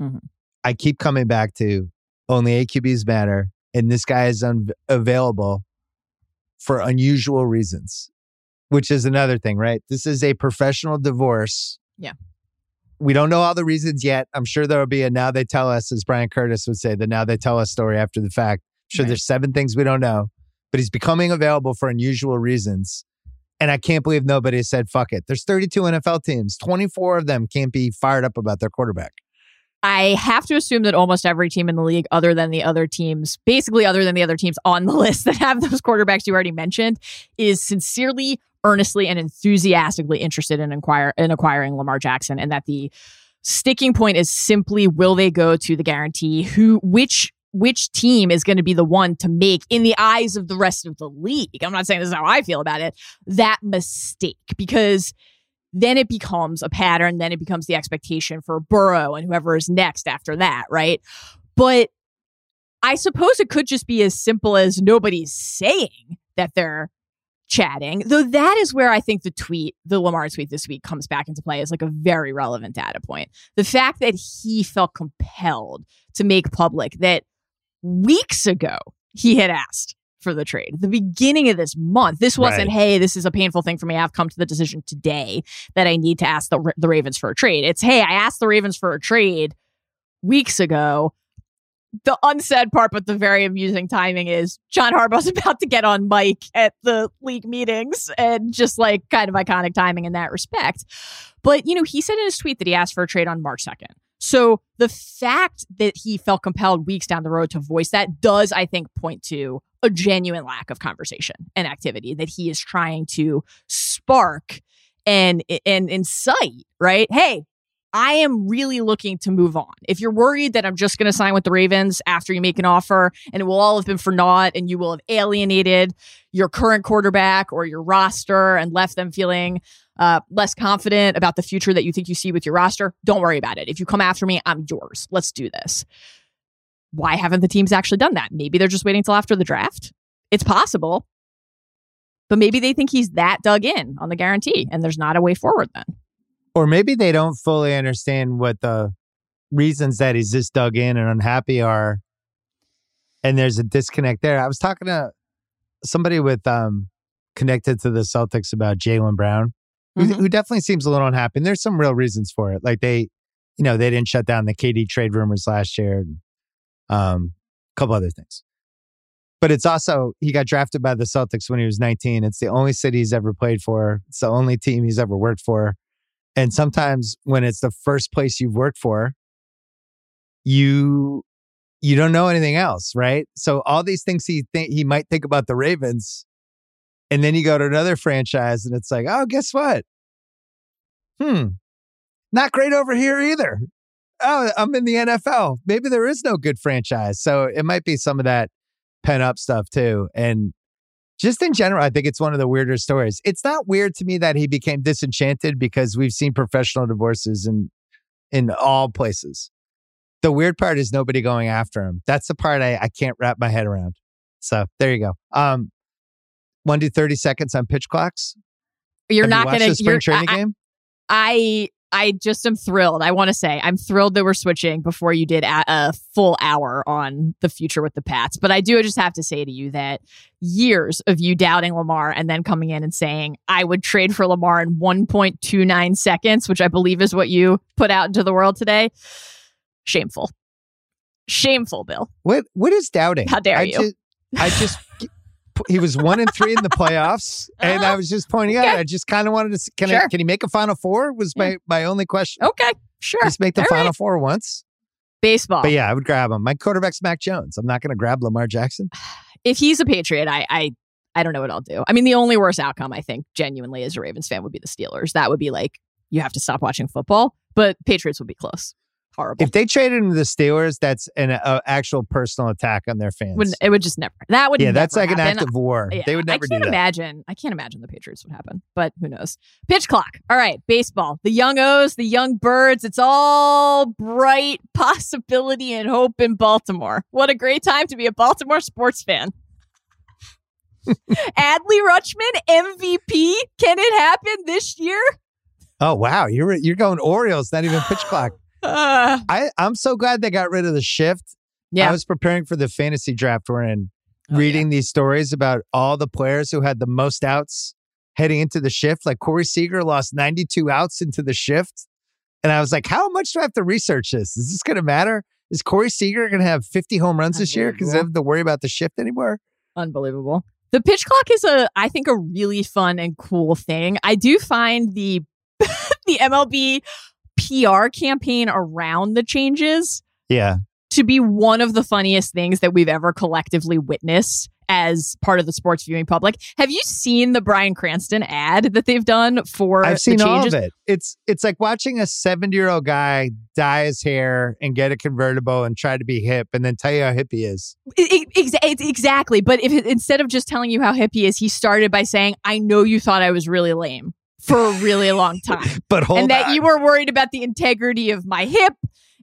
Mhm. I keep coming back to only AQBs matter, and this guy is unavailable for unusual reasons, which is another thing, right? This is a professional divorce. Yeah. We don't know all the reasons yet. I'm sure there will be a now they tell us, as Bryan Curtis would say, the now they tell us story after the fact. I'm sure Right. there's seven things we don't know, but he's becoming available for unusual reasons. And I can't believe nobody said, fuck it. There's 32 NFL teams. 24 of them can't be fired up about their quarterback. I have to assume that almost every team in the league, other than the other teams, basically other than the other teams on the list that have those quarterbacks you already mentioned, is sincerely, earnestly, and enthusiastically interested in acquire in acquiring Lamar Jackson, and that the sticking point is simply will they go to the guarantee? Who which which team is going to be the one to make, in the eyes of the rest of the league? I'm not saying this is how I feel about it. That mistake because then it becomes a pattern. Then it becomes the expectation for Burrow and whoever is next after that, right? But I suppose it could just be as simple as nobody's saying that they're chatting, though that is where I think the tweet, the Lamar tweet this week comes back into play as like a very relevant data point. The fact that he felt compelled to make public that weeks ago he had asked for the trade. The beginning of this month. This wasn't, Right. hey, this is a painful thing for me. I've come to the decision today that I need to ask the, the Ravens for a trade. It's, hey, I asked the Ravens for a trade weeks ago. The unsaid part, but the very amusing timing is John Harbaugh's about to get on mic at the league meetings and just like kind of iconic timing in that respect. But, you know, he said in his tweet that he asked for a trade on March 2nd. So the fact that he felt compelled weeks down the road to voice that does, I think, point to a genuine lack of conversation and activity that he is trying to spark and and incite, right? Hey, I am really looking to move on. If you're worried that I'm just going to sign with the Ravens after you make an offer and it will all have been for naught and you will have alienated your current quarterback or your roster and left them feeling uh, less confident about the future that you think you see with your roster, don't worry about it. If you come after me, I'm yours. Let's do this. Why haven't the teams actually done that? Maybe they're just waiting till after the draft. It's possible. But maybe they think he's that dug in on the guarantee and there's not a way forward then. Or maybe they don't fully understand what the reasons that he's this dug in and unhappy are. And there's a disconnect there. I was talking to somebody with um connected to the Celtics about Jaylen Brown, who, Mhm. who definitely seems a little unhappy. And there's some real reasons for it. Like they, you know, they didn't shut down the KD trade rumors last year. And, um, a couple other things. But it's also he got drafted by the Celtics when he was 19. It's the only city he's ever played for. It's the only team he's ever worked for. And sometimes when it's the first place you've worked for, you you don't know anything else, right? So all these things he think he might think about the Ravens, and then you go to another franchise and it's like, oh, guess what? Hmm, not great over here either. Oh, I'm in the NFL. Maybe there is no good franchise. So it might be some of that pent up stuff too. And just in general, I think it's one of the weirder stories. It's not weird to me that he became disenchanted because we've seen professional divorces in in all places. The weird part is nobody going after him. That's the part I, I can't wrap my head around. So there you go. Um, one to thirty seconds on pitch clocks. You're Have not watched going to. spring You're. training I, game. I I just am thrilled. I want to say I'm thrilled that we're switching before you did a, a full hour on the future with the Pats. But I do just have to say to you that years of you doubting Lamar and then coming in and saying I would trade for Lamar in 1.29 seconds, which I believe is what you put out into the world today. Shameful. Shameful, Bill. What what is doubting? How dare I you. Just, I just he was one and three in the playoffs, and I was just pointing out. Uh-huh. Okay. I just kind of wanted to. see- Can I, can he make a Final Four? Was my my only question. Okay, sure. Just make the All Final right. Four once. Baseball. But yeah, I would grab him. My quarterback's Mac Jones. I'm not going to grab Lamar Jackson. if he's a Patriot, I, I I don't know what I'll do. I mean, the only worst outcome I think, genuinely, as a Ravens fan, would be the Steelers. That would be like you have to stop watching football. But Patriots would be close. Horrible. If they traded him to the Steelers, that's an uh, actual personal attack on their fans. Would it would just never. That would yeah, that's like an act of war. Yeah, they would never I do can't that. imagine. I can't imagine the Patriots would happen, but who knows? Pitch clock. All right, baseball. The young O's, the young birds. It's all bright possibility and hope in Baltimore. What a great time to be a Baltimore sports fan. Adley Rutschman, MVP. Can it happen this year? Oh wow, you're you're going Orioles, not even pitch clock. Uh, I I'm so glad they got rid of the shift. yeah. I was preparing for the fantasy draft we're in, Oh, yeah. reading these stories about all the players who had the most outs heading into the shift. Like Corey Seager lost 92 outs into the shift. And I was like, how much do I have to research this? Is this going to matter? Is Corey Seager going to have 50 home runs this year because I don't have to worry about the shift anymore? Unbelievable. The pitch clock is a, I think, a really fun and cool thing. I do find the the MLB PR campaign around the changes Yeah. to be one of the funniest things that we've ever collectively witnessed as part of the sports viewing public. Have you seen the Bryan Cranston ad that they've done for I've seen all of it. It's it's like watching a 70 year old guy dye his hair and get a convertible and try to be hip and then tell you how hip he is. I- I- exa- exactly. But if instead of just telling you how hip he is, he started by saying, "I know you thought I was really lame for a really long time." But hold and that on. you were worried about the integrity of my hip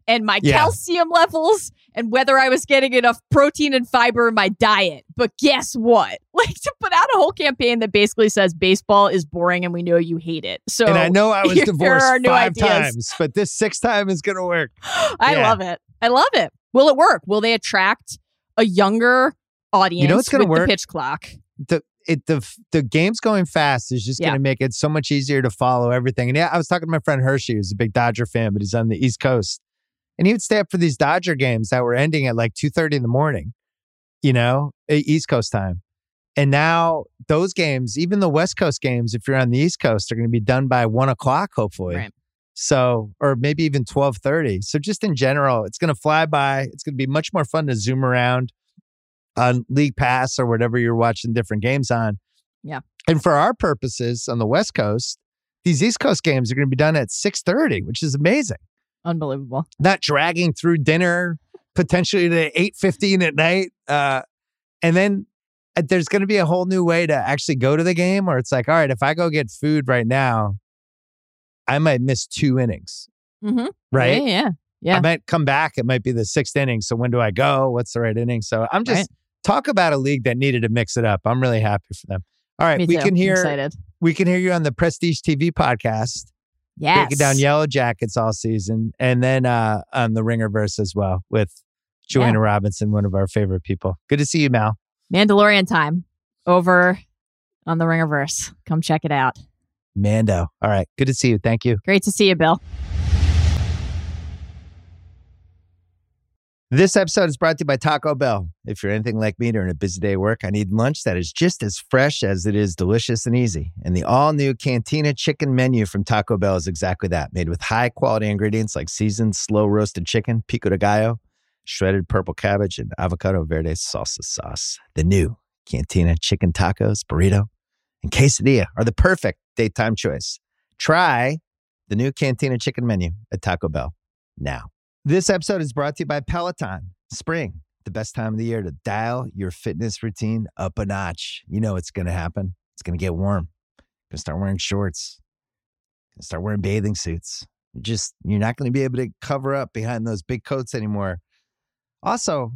and my Yeah. calcium levels and whether I was getting enough protein and fiber in my diet. But guess what? Like to put out a whole campaign that basically says baseball is boring and we know you hate it. So and I know I was divorced five ideas. times, but this sixth time is going to work. I Yeah. love it. I love it. Will it work? Will they attract a younger audience what's gonna with work? the pitch clock? the it the the game's going fast is just Yeah. going to make it so much easier to follow everything. And yeah, I was talking to my friend Hershey, who's a big Dodger fan, but he's on the East Coast, and he would stay up for these Dodger games that were ending at like two thirty in the morning, you know, East Coast time. And now those games, even the West Coast games, if you're on the East Coast, are going to be done by one o'clock, hopefully. Right. So, or maybe even twelve thirty. So, just in general, it's going to fly by. It's going to be much more fun to zoom around on League Pass or whatever you're watching different games on. Yeah. And for our purposes on the West Coast, these East Coast games are going to be done at 6:30, which is amazing. Unbelievable. Not dragging through dinner potentially to 8:15 at night. Uh, and then uh, there's going to be a whole new way to actually go to the game where it's like, all right, if I go get food right now, I might miss two innings, Mm-hmm. right? Yeah, yeah. Yeah. I might come back. It might be the sixth inning. So when do I go? What's the right inning? So I'm just Right. Talk about a league that needed to mix it up. I'm really happy for them. All right, Me we too. can hear excited. we can hear you on the Prestige TV podcast. Yes. breaking down Yellow Jackets all season, and then uh, on the Ringerverse as well with Joanna Robinson, one of our favorite people. Good to see you, Mal. Mandalorian time over on the Ringerverse. Come check it out. Mando. All right. Good to see you. Thank you. Great to see you, Bill. This episode is brought to you by Taco Bell. If you're anything like me during a busy day at work, I need lunch that is just as fresh as it is delicious and easy. And the all new Cantina chicken menu from Taco Bell is exactly that, made with high quality ingredients like seasoned, slow roasted chicken, pico de gallo, shredded purple cabbage, and avocado verde salsa sauce. The new Cantina chicken tacos, burrito, and quesadilla are the perfect daytime choice. Try the new Cantina chicken menu at Taco Bell now. This episode is brought to you by Peloton. Spring, the best time of the year to dial your fitness routine up a notch. You know it's going to happen. It's going to get warm. Going to start wearing shorts. Going to start wearing bathing suits. You're just you're not going to be able to cover up behind those big coats anymore. Also,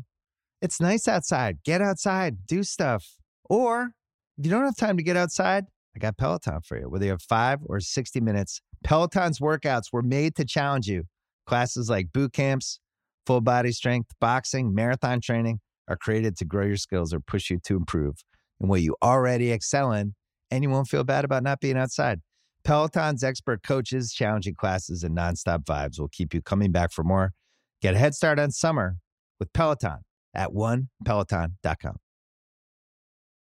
it's nice outside. Get outside, do stuff. Or if you don't have time to get outside, I got Peloton for you. Whether you have 5 or 60 minutes, Peloton's workouts were made to challenge you. Classes like boot camps, full body strength, boxing, marathon training are created to grow your skills or push you to improve in what you already excel in, and you won't feel bad about not being outside. Peloton's expert coaches, challenging classes, and nonstop vibes will keep you coming back for more. Get a head start on summer with Peloton at onepeloton.com.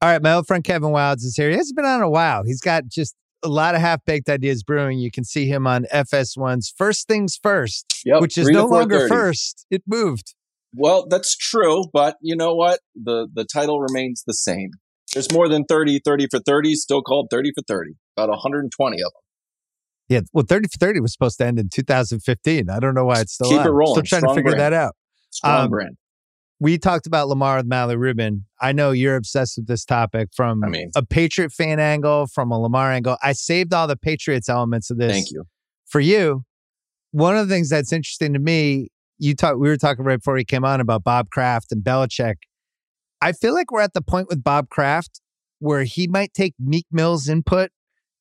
All right, my old friend Kevin Wildes is here. He hasn't been on a while. He's got just a lot of half baked ideas brewing. You can see him on FS1's First Things First, Yep, which is no longer first. It moved. Well, that's true, but you know what? The the title remains the same. There's more than 30, 30 for 30, still called 30 for 30. About 120 of them. Yeah, well, 30 for 30 was supposed to end in 2015. I don't know why it's still Keep on. it rolling. Still trying Strong to figure brand. that out. Strong Um, brand. We talked about Lamar with Mally Rubin. I know you're obsessed with this topic from I mean- a Patriot fan angle, from a Lamar angle. I saved all the Patriots elements of this Thank you. for you. One of the things that's interesting to me, you talk we were talking right before he came on about Bob Kraft and Belichick. I feel like we're at the point with Bob Kraft where he might take Meek Mill's input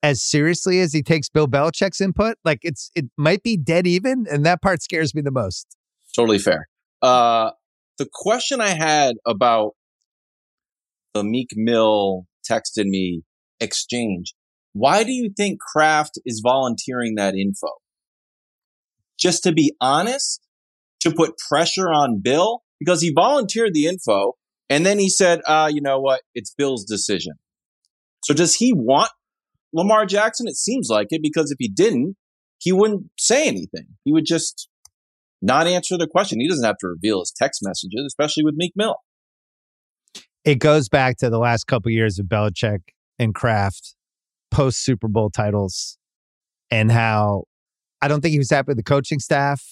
as seriously as he takes Bill Belichick's input. Like it's it might be dead even, and that part scares me the most. Totally fair. Uh, the question I had about the Meek Mill texted me exchange. Why do you think Kraft is volunteering that info? Just to be honest, to put pressure on Bill because he volunteered the info and then he said, uh, you know what? It's Bill's decision. So does he want Lamar Jackson? It seems like it because if he didn't, he wouldn't say anything. He would just not answer the question. He doesn't have to reveal his text messages, especially with Meek Mill. It goes back to the last couple years of Belichick and Kraft post Super Bowl titles and how I don't think he was happy with the coaching staff.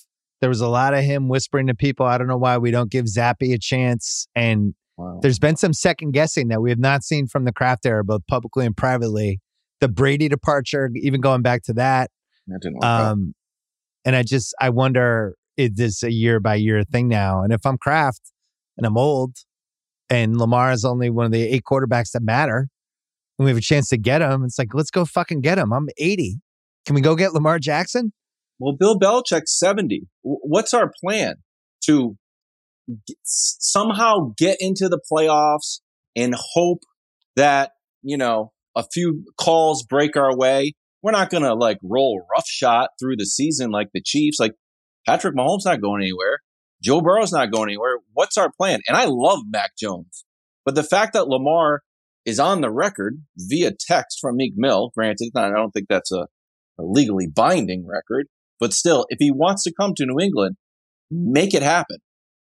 There was a lot of him whispering to people, I don't know why we don't give Zappe a chance. And Wow. there's been some second guessing that we have not seen from the Kraft era, both publicly and privately. The Brady departure, even going back to that. That didn't work out. Um, and I just, I wonder, is this a year by year thing now? And if I'm Kraft and I'm old and Lamar is only one of the eight quarterbacks that matter, and we have a chance to get him, it's like, let's go fucking get him. I'm 80. Can we go get Lamar Jackson? Well, Bill Belichick's 70. What's our plan to g- s- somehow get into the playoffs and hope that, you know, a few calls break our way? We're not going to like roll roughshod through the season like the Chiefs. Like Patrick Mahomes not going anywhere. Joe Burrow's not going anywhere. What's our plan? And I love Mac Jones. But the fact that Lamar is on the record via text from Meek Mill, granted, I don't think that's a, a legally binding record, but still, if he wants to come to New England, make it happen.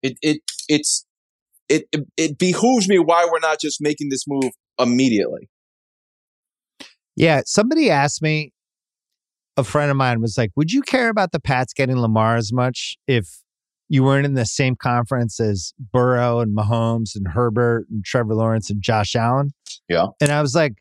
It it it's it it, it behooves me why we're not just making this move immediately. Yeah. Somebody asked me, a friend of mine was like, Would you care about the Pats getting Lamar as much if you weren't in the same conference as Burrow and Mahomes and Herbert and Trevor Lawrence and Josh Allen? Yeah. And I was like,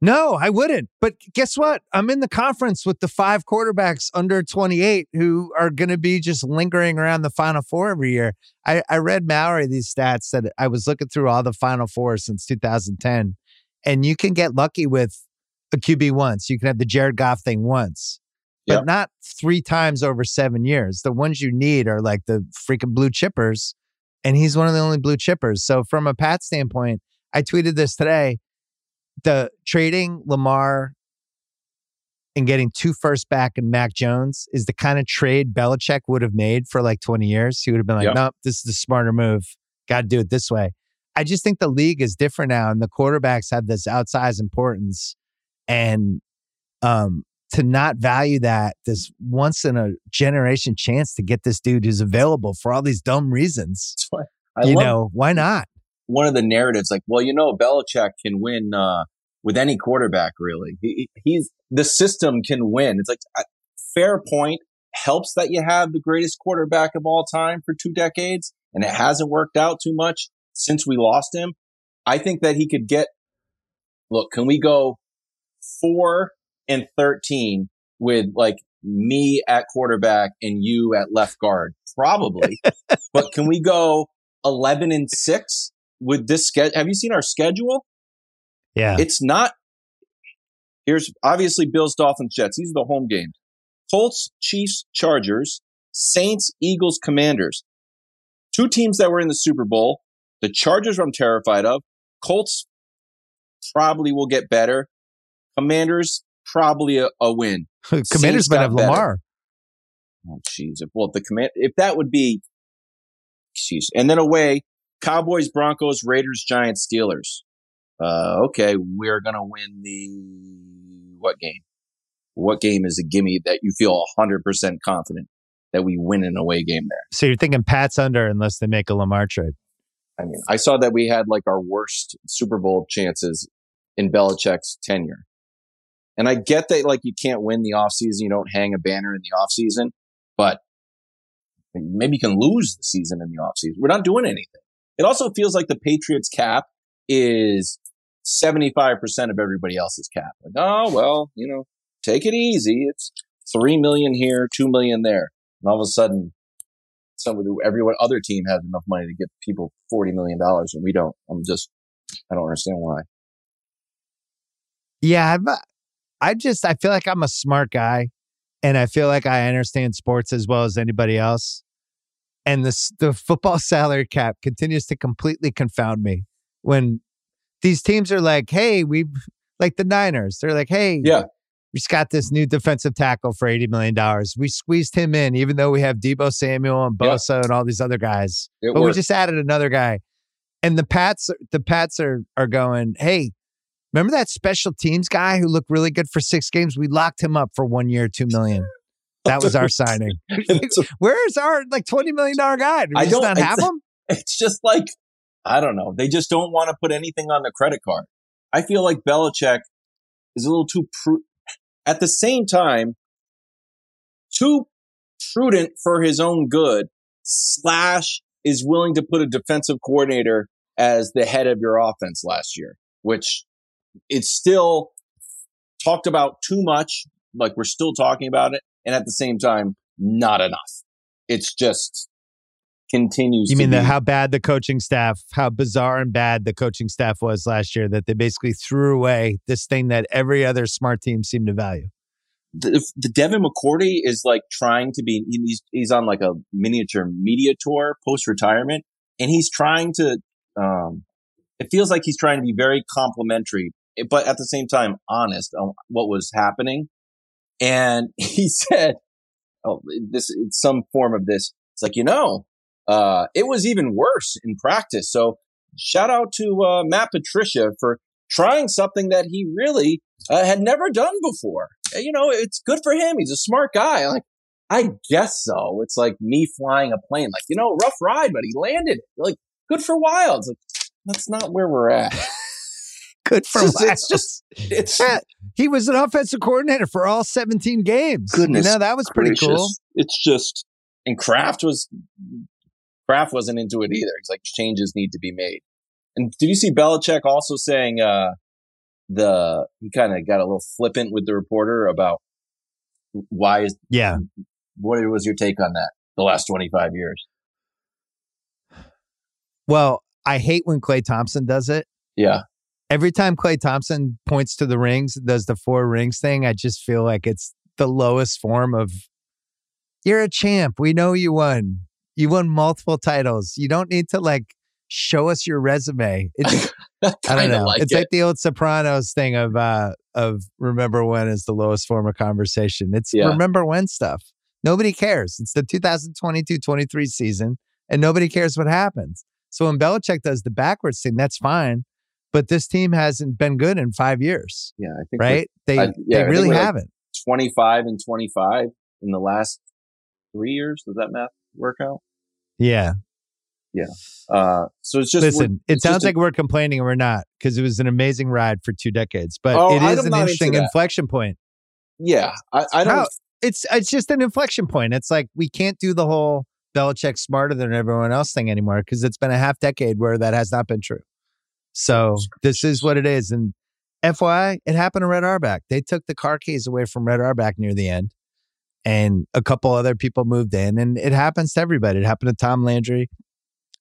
No, I wouldn't. But guess what? I'm in the conference with the five quarterbacks under 28 who are going to be just lingering around the Final Four every year. I, I read Mallory these stats that I was looking through all the Final Four since 2010, and you can get lucky with a QB once. You can have the Jared Goff thing once. but Yep. not three times over seven years. The ones you need are like the freaking blue chippers, and he's one of the only blue chippers. So from a Pat standpoint, I tweeted this today. The trading Lamar and getting two first back and Mac Jones is the kind of trade Belichick would have made for like 20 years. He would have been like, Yep. nope, this is the smarter move. Got to do it this way. I just think the league is different now, and the quarterbacks have this outsized importance. And um, to not value that, this once in a generation chance to get this dude who's available for all these dumb reasons, you know, why not? one of the narratives, like, well, you know, Belichick can win uh, with any quarterback. Really, he, he's the system can win. It's like uh, fair point. Helps that you have the greatest quarterback of all time for two decades, and it hasn't worked out too much since we lost him. I think that he could get. Look, can we go four and thirteen with like me at quarterback and you at left guard? Probably, but can we go eleven and six with this schedule? Have you seen our schedule? Yeah. It's not. Here's obviously Bills, Dolphins, Jets. These are the home games. Colts, Chiefs, Chargers, Saints, Eagles, Commanders. Two teams that were in the Super Bowl. The Chargers, I'm terrified of. Colts probably will get better. Commanders, probably a, a win. Commanders Saints might have better. Lamar. Oh, jeez. If, well, the command, if that would be, jeez. And then away, Cowboys, Broncos, Raiders, Giants, Steelers. Uh, okay, we're gonna win the what game? What game is a gimme that you feel hundred percent confident that we win an away game there? So you're thinking Pat's under unless they make a Lamar trade. I mean, I saw that we had like our worst Super Bowl chances in Belichick's tenure. And I get that like you can't win the offseason, you don't hang a banner in the offseason, but maybe you can lose the season in the offseason. We're not doing anything. It also feels like the Patriots cap is 75% of everybody else's cap. Like, oh, well, you know, take it easy. It's 3 million here, 2 million there. And all of a sudden, some of the, everyone other team has enough money to get people $40 million and we don't. I'm just, I don't understand why. Yeah, I just I feel like I'm a smart guy, and I feel like I understand sports as well as anybody else. And this the football salary cap continues to completely confound me when these teams are like, "Hey, we like the Niners." They're like, "Hey, Yeah. we just got this new defensive tackle for eighty million dollars. We squeezed him in, even though we have Deebo Samuel and Yeah. Bosa and all these other guys, It but we just added another guy." And the Pats, the Pats are are going, "Hey." Remember that special teams guy who looked really good for six games? We locked him up for one year, two million. That was our signing. Where's our like twenty million dollar guy? Do we I just don't- not have him? it's just like I don't know. They just don't want to put anything on the credit card. I feel like Belichick is a little too pru- at the same time too prudent for his own good. Slash is willing to put a defensive coordinator as the head of your offense last year, which it's still talked about too much. Like we're still talking about it, and at the same time, not enough. It's just continues. You to mean the, how bad the coaching staff, how bizarre and bad the coaching staff was last year that they basically threw away this thing that every other smart team seemed to value. the, the Devin McCourty is like trying to be he's he's on like a miniature media tour post retirement and he's trying to um it feels like he's trying to be very complimentary but at the same time honest on what was happening and he said oh this it's some form of this it's like you know uh it was even worse in practice so shout out to uh, Matt Patricia for trying something that he really uh, had never done before you know, it's good for him. He's a smart guy. Like, I guess so. It's like me flying a plane. Like, you know, rough ride, but he landed. Like, good for Wilds. Like, that's not where we're at. Good for It's just- it's just- It's Yeah, he was an offensive coordinator for all 17 games. Goodness you know, that was pretty gracious. cool. It's just, and Kraft was, Kraft wasn't into it either. He's like, changes need to be made. And did you see Belichick also saying, uh, the, he kind of got a little flippant with the reporter about why is, Yeah. what was your take on that the last 25 years? Well, I hate when Klay Thompson does it. Yeah. Every time Klay Thompson points to the rings, does the four rings thing, I just feel like it's the lowest form of you're a champ. We know you won. You won multiple titles. You don't need to like show us your resume. It's, I don't know. Like it's it. like the old Sopranos thing of uh of remember when is the lowest form of conversation. It's Yeah. remember when stuff. Nobody cares. It's the 2022-23 season and nobody cares what happens. So when Belichick does the backwards thing, that's fine. But this team hasn't been good in five years, yeah, I think right? They I- yeah, they really we're like- haven't. 25 and 25 in the last three years. Does that math work out? Yeah. Yeah. Uh, so it's just Listen, it it's sounds a- like we're complaining and we're not because it was an amazing ride for two decades. But Oh, it I'm an interesting inflection point. yeah. I, I don't. How- It's it's just an inflection point. It's like we can't do the whole Belichick smarter than everyone else thing anymore because it's been a half decade where that has not been true. So this is what it is. And FYI, it happened to Red Auerbach. They took the car keys away from Red Auerbach near the end. And a couple other people moved in. And it happens to everybody. It happened to Tom Landry,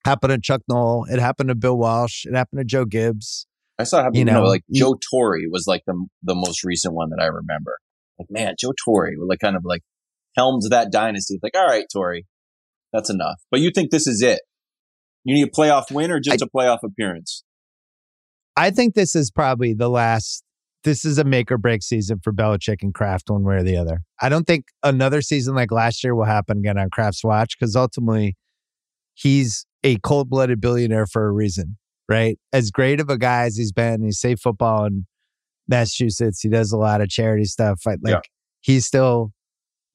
happened to Chuck Noll, it happened to Bill Walsh, it happened to Joe Gibbs. I saw how you you know, know, like you- Joe Torre was like the the most recent one that I remember. Like man, Joe Torre like kind of like helmed that dynasty. It's like all right, Torre, that's enough. But you think this is it? You need a playoff win or just a playoff appearance? I think this is probably the last. This is a make or break season for Belichick and Kraft, one way or the other. I don't think another season like last year will happen again on Kraft's watch because ultimately he's a cold blooded billionaire for a reason, right? As great of a guy as he's been, he's saved football in Massachusetts. He does a lot of charity stuff. Like Yeah. he's still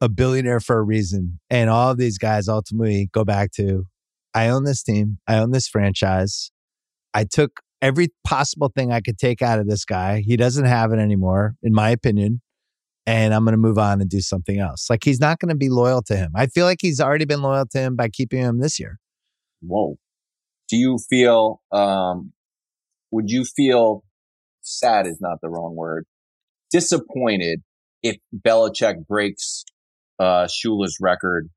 a billionaire for a reason. And all of these guys ultimately go back to I own this team, I own this franchise. I took every possible thing I could take out of this guy. He doesn't have it anymore, in my opinion. And I'm going to move on and do something else. Like he's not going to be loyal to him. I feel like he's already been loyal to him by keeping him this year. Whoa. Do you feel? um Would you feel sad? Is not the wrong word. Disappointed if Belichick breaks uh Shula's record,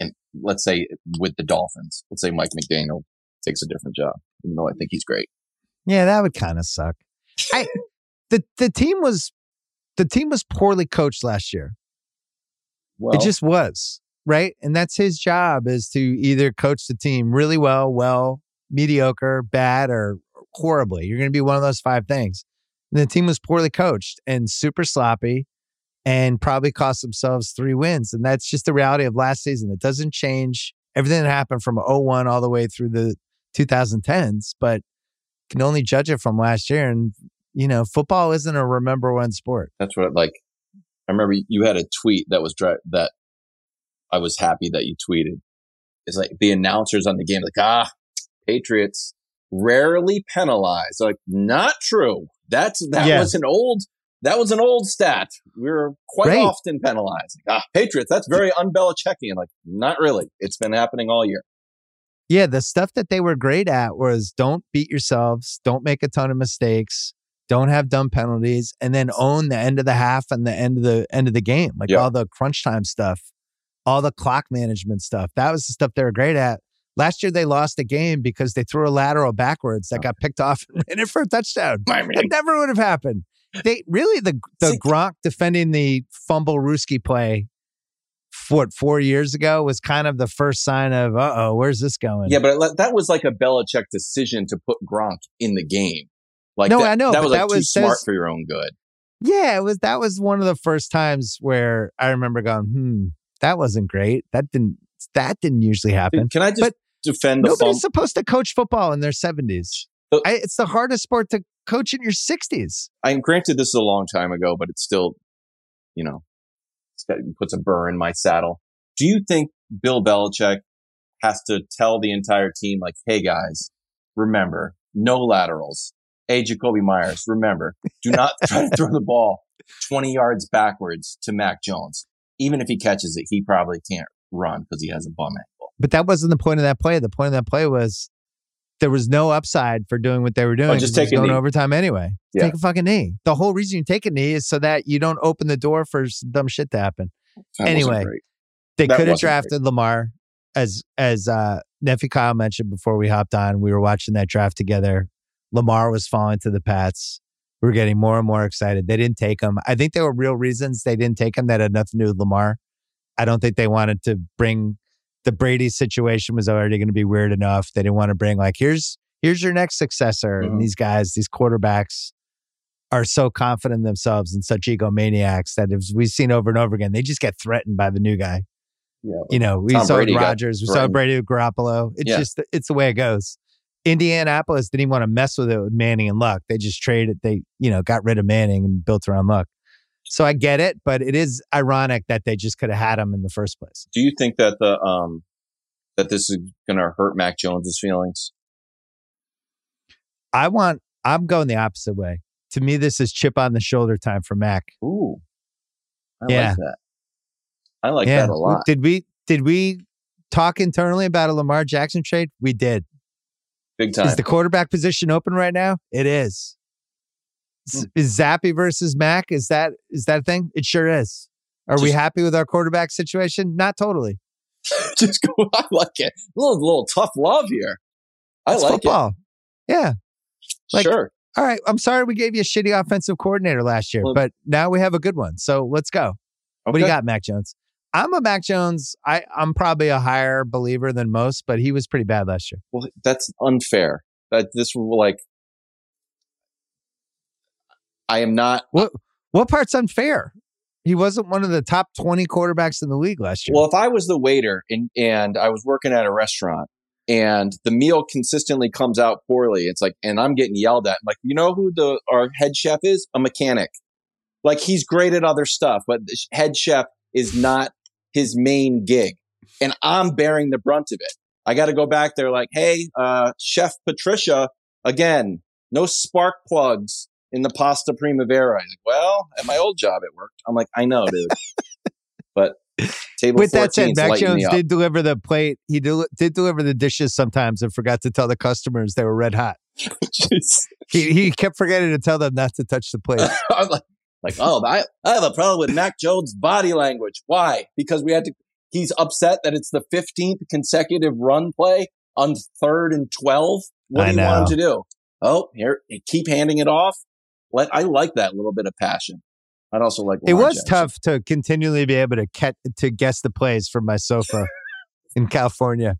and let's say with the Dolphins. Let's say Mike McDaniel takes a different job, even though I think he's great. Yeah, that would kind of suck. I the the team was the team was poorly coached last year. Well, it just was, right? And that's his job is to either coach the team really well, well, mediocre, bad, or horribly. You're going to be one of those five things. And the team was poorly coached and super sloppy and probably cost themselves three wins. And that's just the reality of last season. It doesn't change everything that happened from 01 all the way through the 2010s, but can only judge it from last year. And, you know, football isn't a remember when sport. that's what like. I remember you had a tweet that was dri- that I was happy that you tweeted. It's like the announcers on the game, like ah, Patriots rarely penalized. Like not true. That's that Yeah. was an old that was an old stat. We are quite Right. often penalized. Like, ah, Patriots. That's very un-Belichickian. Like not really. It's been happening all year. Yeah, the stuff that they were great at was don't beat yourselves, don't make a ton of mistakes, don't have dumb penalties, and then own the end of the half and the end of the end of the game. Like Yeah. all the crunch time stuff, all the clock management stuff. That was the stuff they were great at. Last year they lost a game because they threw a lateral backwards that oh. got picked off and ran it for a touchdown. I That never would have happened. They really the the See- Gronk defending the fumblerooski play what four years ago was kind of the first sign of uh oh, where's this going? yeah, but that was like a Belichick decision to put Gronk in the game. Like No, that, I know, that was like that too was- smart for your own good. Yeah, it was that was one of the first times where I remember going, hmm, that wasn't great. That didn't that didn't usually happen. Can I just But defend the Nobody's fumble? supposed to coach football in their 70s. I, it's the hardest sport to coach in your 60s. I'm granted this is a long time ago, but it's still, you know, it puts a burr in my saddle. Do you think Bill Belichick has to tell the entire team, like, hey guys, remember, no laterals. Hey, Jakobi Meyers, remember, do not try to throw the ball 20 yards backwards to Mac Jones. Even if he catches it, he probably can't run because he has a bum ankle. But that wasn't the point of that play. The point of that play was there was no upside for doing what they were doing. Oh, just 'cause it was take going overtime anyway. Yeah. Take a fucking knee. The whole reason you take a knee is so that you don't open the door for some dumb shit to happen. That Anyway. They could have wasn't great. drafted Lamar, as as uh, nephew Kyle mentioned before we hopped on. We were watching that draft together. Lamar was falling to the Pats. we were getting more and more excited. They didn't take him. I think there were real reasons they didn't take him that had nothing to do with Lamar. I don't think they wanted to bring the Brady situation was already going to be weird enough. They didn't want to bring like here's here's your next successor. Mhm. And these guys, these quarterbacks are so confident in themselves and such egomaniacs that as we've seen over and over again, they just get threatened by the new guy. Yeah. You know, we Tom saw Brady Rodgers, we saw. Brady with Garoppolo. It's Yeah. just it's the way it goes. Indianapolis didn't even want to mess with it with Manning and Luck. They just traded. They you know got rid of Manning and built around Luck. So I get it, but it is ironic that they just could have had him in the first place. Do you think that the um that this is going to hurt Mac Jones's feelings? I want. I'm going the opposite way. To me, this is chip on the shoulder time for Mac. Ooh, I Yeah. like that. I like yeah, that a lot. Did we did we talk internally about a Lamar Jackson trade? We did. Big time. Is the quarterback position open right now? It is. Mm. S- Is Zappe versus Mac? Is that is that a thing? It sure is. Are we happy with our quarterback situation? Not totally. Just go. I like it. A little, little tough love here. I like football. Yeah. like- sure. All right. I'm sorry we gave you a shitty offensive coordinator last year, Well- but now we have a good one. So let's go. What do you got, Mac Jones? I'm a Mac Jones. I, I'm probably a higher believer than most, but he was pretty bad last year. Well, that's unfair. That this will like. I am not. What part's unfair? He wasn't one of the top 20 quarterbacks in the league last year. Well, if I was the waiter and and I was working at a restaurant and the meal consistently comes out poorly, it's like, and I'm getting yelled at. Like, you know who the our head chef is? A mechanic. Like he's great at other stuff, but the head chef is not his main gig, and I'm bearing the brunt of it. I got to go back there, like, hey, uh, Chef Patricia, again, no spark plugs in the pasta primavera. He's like, well, at my old job, it worked. I'm like, I know, dude, but table With that said, Mac Jones did deliver the plate. He del- did deliver the dishes sometimes and forgot to tell the customers they were red hot. He, he kept forgetting to tell them not to touch the plate. I'm like, like, oh, I, I have a problem with Mac Jones' body language. Why? Because we had to. He's upset that it's the 15th consecutive run play on third and 12. What I do you want him to do? Oh, here, keep handing it off. Like, I like that little bit of passion. I'd also like. It was Jackson. tough to continually be able to catch, to guess the plays from my sofa in California.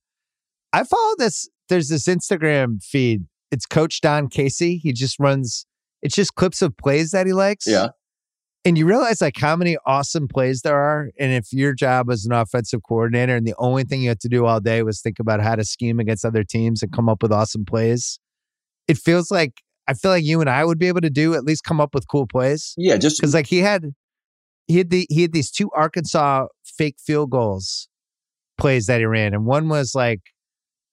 I follow this. There's this Instagram feed. It's Coach Don Casey. He just runs. It's just clips of plays that he likes. Yeah. And you realize like how many awesome plays there are. And if your job as an offensive coordinator and the only thing you had to do all day was think about how to scheme against other teams and come up with awesome plays, it feels like I feel like you and I would be able to do at least come up with cool plays Yeah, just because like he had he had the he had these two Arkansas fake field goals plays that he ran, and one was like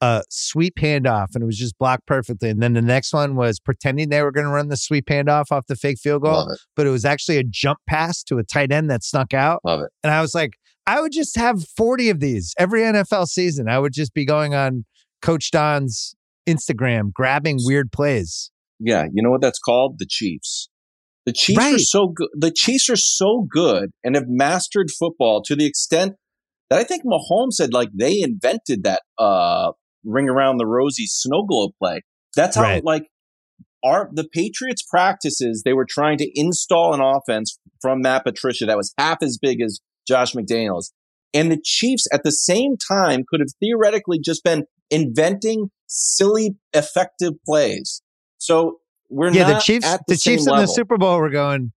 a sweep handoff, and it was just blocked perfectly, and then the next one was pretending they were going to run the sweep handoff off the fake field goal, it. but it was actually a jump pass to a tight end that snuck out, Love it. and I was like, I would just have forty of these every NFL season. I would just be going on Coach Don's Instagram, grabbing weird plays. Yeah, you know what that's called? The Chiefs. The Chiefs are so good. The Chiefs are so good and have mastered football to the extent that I think Mahomes said like they invented that uh ring around the rosy snow globe play. That's how Right. like our the Patriots practices they were trying to install an offense from Matt Patricia that was half as big as Josh McDaniels. And the Chiefs at the same time could have theoretically just been inventing silly effective plays. So we're yeah, not the Chiefs, at the, the, Chiefs in the. Super Bowl were going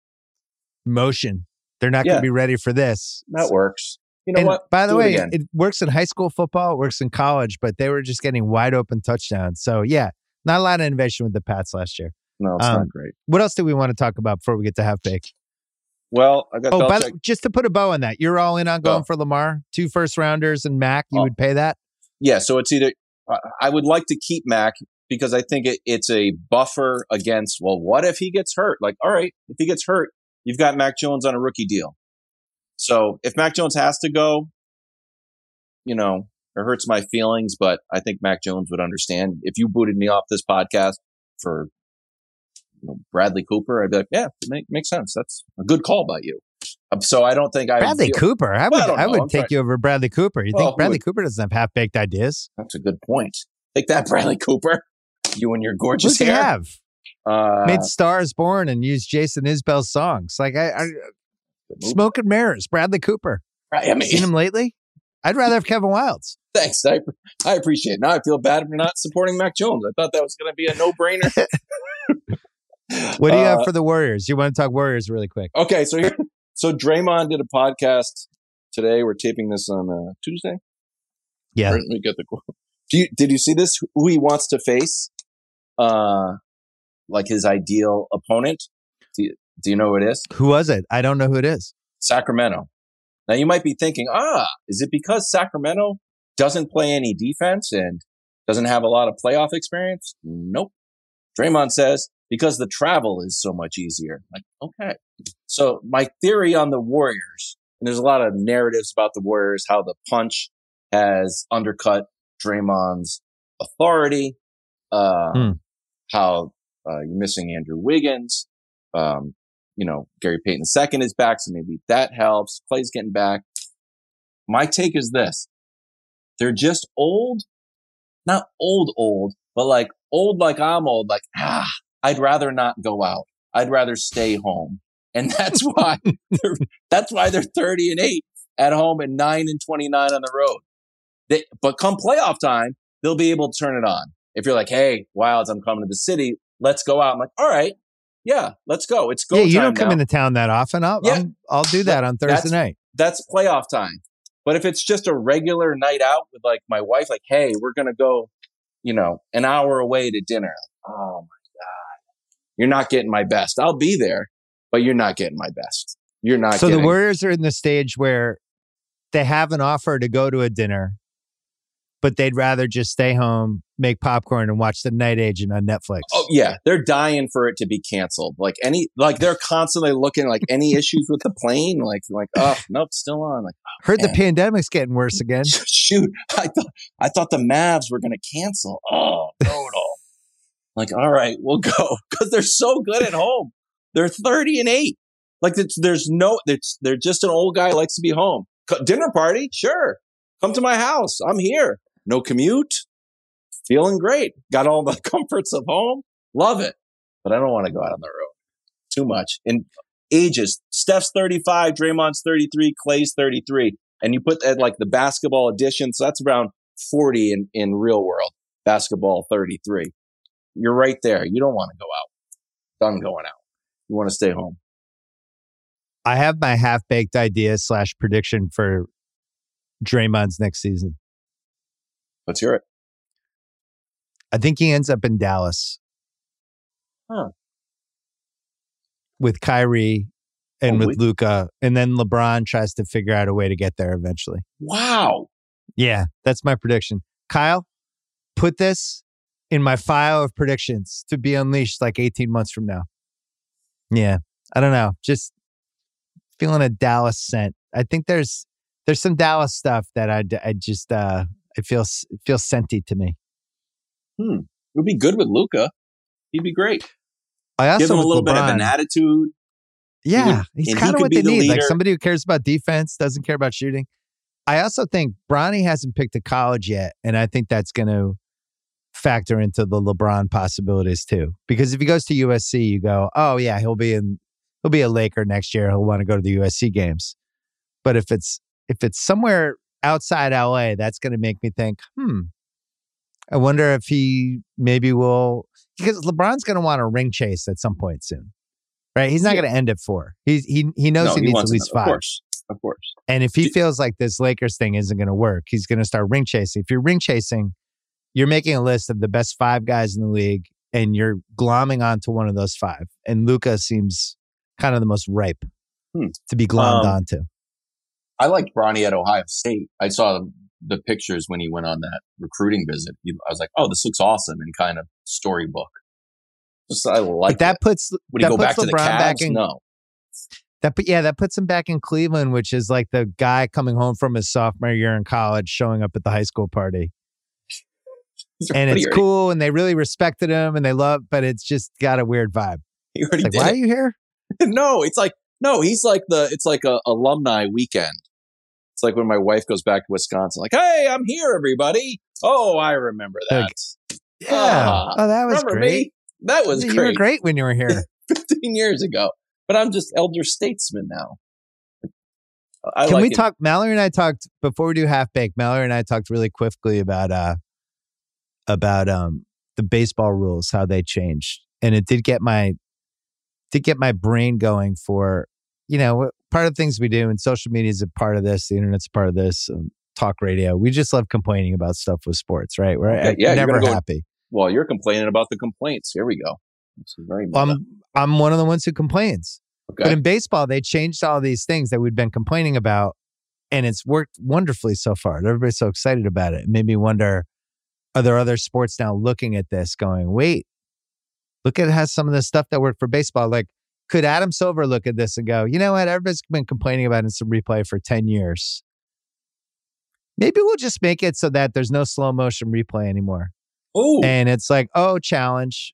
motion. They're not going to be ready for this. That works. You know and what? by the Do way, again. it, works in high school football, it works in college, but they were just getting wide open touchdowns. So yeah, not a lot of innovation with the Pats last year. no, it's um, not great. What else do we want to talk about before we get to half bake? Well, I got Oh, by the, just to put a bow on that, you're all in on going Oh. for Lamar, two first rounders and Mac. You Oh. would pay that. yeah, so it's either I- I would like to keep Mac because I think it, it's a buffer against. Well, what if he gets hurt? Like, all right, if he gets hurt, you've got Mac Jones on a rookie deal. So if Mac Jones has to go, you know, it hurts my feelings, but I think Mac Jones would understand. If you booted me off this podcast for you know, Bradley Cooper, I'd be like, yeah, make, makes sense. That's a good call by you. Um, so I don't think I Bradley feel- Cooper. I would, Well, I I would I'm take trying- you over Bradley Cooper. You Well, think Bradley would- Cooper doesn't have half baked ideas? That's a good point. Take that, Bradley Cooper. You and your gorgeous hair. have? Uh, Made Stars Born and used Jason Isbell's songs. Like I, I Smoke and Mirrors, Bradley Cooper. right, I mean, Seen him lately? I'd rather have Kevin Wildes. thanks. I, I appreciate it. Now I feel bad for not supporting Mac Jones. I thought that was going to be a no brainer. What do you have Uh, for the Warriors? You want to talk Warriors really quick? Okay, so here, so Draymond did a podcast today. We're taping this on uh, Tuesday. Yeah. we get the quote. Do you, did you see this? Who he wants to face? Uh, like his ideal opponent. Do you, do you know who it is? Who was it? I don't know who it is. Sacramento. Now you might be thinking, ah, is it because Sacramento doesn't play any defense and doesn't have a lot of playoff experience? Nope. Draymond says because the travel is so much easier. Like, okay. So my theory on the Warriors, and there's a lot of narratives about the Warriors, how the punch has undercut Draymond's authority, uh, Hmm. How uh, you're missing Andrew Wiggins, um, you know, Gary Payton II is back, so maybe that helps. Klay's getting back. My take is this. They're just old, not old, old, but like old like I'm old, like, ah, I'd rather not go out. I'd rather stay home. And that's why that's why they're 30 and 8 at home and 9 and 29 on the road. They, but come playoff time, they'll be able to turn it on. If you're like, hey, Wildes, I'm coming to the city, let's go out. I'm like, all right, yeah, let's go. It's go yeah, you don't come now. into town that often. I'll, Yeah. I'll, I'll do that on That's- Thursday night. that's playoff time. But if it's just a regular night out with like my wife, like, hey, we're gonna go, you know, an hour away to dinner. Oh my god, you're not getting my best. I'll be there, but you're not getting my best. You're not. So getting, the Warriors are in the stage where they have an offer to go to a dinner, but they'd rather just stay home, make popcorn, and watch The Night Agent on Netflix. Oh yeah, they're dying for it to be canceled. Like any, like they're constantly looking like any issues with the plane. Like like oh nope, still on. Like oh, Heard the pandemic's getting worse again. shoot, I thought I thought the Mavs were gonna cancel. Oh no. Like all right, we'll go because they're so good at home. They're thirty and eight. Like it's, there's no, it's, they're just an old guy likes to be home. Dinner party, sure. Come to my house. I'm here. No commute. Feeling great. Got all the comforts of home. Love it. But I don't want to go out on the road. Too much. And ages. Steph's 35, Draymond's 33, Klay's 33. And you put that like the basketball edition. So that's around 40 in, in real world. Basketball 33. You're right there. You don't want to go out. Done going out. You want to stay home. I have my half baked idea slash prediction for Draymond's next season. Let's hear it. I think he ends up in Dallas. Huh. With Kyrie and Oh, with Luka, and then LeBron tries to figure out a way to get there eventually. Wow. Yeah, that's my prediction. Kyle, put this in my file of predictions to be unleashed like 18 months from now. Yeah, I don't know. Just feeling a Dallas scent. I think there's there's some Dallas stuff that I I just uh it feels it feels scenty to me. Hmm. It would be good with Luka. He'd be great. I also Give him a little bit of an attitude. Yeah, would- he's and he kind of what they the need. Like somebody who cares about defense, doesn't care about shooting. I also think Bronny hasn't picked a college yet, and I think that's going to factor into the LeBron possibilities too. Because if he goes to USC, you go, oh yeah, he'll be in, he'll be a Laker next year. He'll want to go to the USC games. But if it's if it's somewhere outside LA, that's going to make me think, hmm. I wonder if he maybe will because LeBron's going to want a ring chase at some point soon, right? He's not Yeah. going to end at four. He's he he knows No, he, needs at least another- five. Of course. Of course. And if he Do- feels like this Lakers thing isn't going to work, he's going to start ring chasing. If you're ring chasing, you're making a list of the best five guys in the league, and you're glomming onto one of those five. And Luka seems kind of the most ripe Hmm. to be glommed Um, onto. I liked Bronny at Ohio State. I saw the, pictures when he went on that recruiting visit. I was like, oh, this looks awesome and kind of storybook. Just, I like But that it. puts Would he that go puts back to the LeBron Cavs? back in no. that. But yeah, that puts him back in Cleveland, which is like the guy coming home from his sophomore year in college, showing up at the high school party. and it's cool and they really respected him and they love but it's just got a weird vibe He like why it. are you here no, it's like no, he's like the it's like a alumni weekend. It's like when my wife goes back to Wisconsin, like, hey, I'm here, everybody. Oh, I remember that. Like, yeah Ah, oh that was great me? That was you great. were great when you were here. 15 years ago. But I'm just elder statesman now. I Can like we it. talk? Mallory and I talked before we do half baked. Mallory and I talked really quickly about uh about um the baseball rules, how they changed, and it did get my did get my brain going for you know part of the things we do, and social media is a part of this. The internet's a part of this. Um, talk radio. We just love complaining about stuff with sports, right? We're uh, yeah, never go- happy. Well, you're complaining about the complaints. Here we go. Very Well. I'm I'm one of the ones who complains. Okay. But in baseball, they changed all these things that we'd been complaining about, and it's worked wonderfully so far. Everybody's so excited about it. It made me wonder: Are there other sports now looking at this, going, "Wait, look at how some of the stuff that worked for baseball." Like, could Adam Silver look at this and go, "You know what? Everybody's been complaining about instant replay for ten years. Maybe we'll just make it so that there's no slow motion replay anymore." Ooh, And it's like, oh, challenge.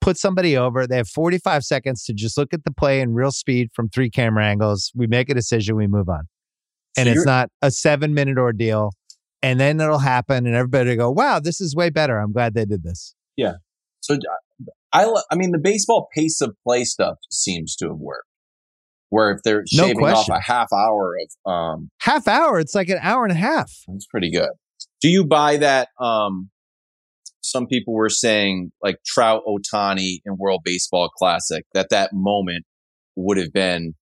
Put somebody over. They have 45 seconds to just look at the play in real speed from three camera angles. We make a decision, we move on. And So it's not a seven minute ordeal. And then it'll happen, and everybody will go, wow, this is way better. I'm glad they did this. Yeah. So uh, I, I mean, the baseball pace of play stuff seems to have worked. Where if they're No shaving question. off a half hour of, um, Half hour, it's like an hour and a half. that's pretty good. Do you buy that? Um, some people were saying like Trout Ohtani in World Baseball Classic that that moment would have been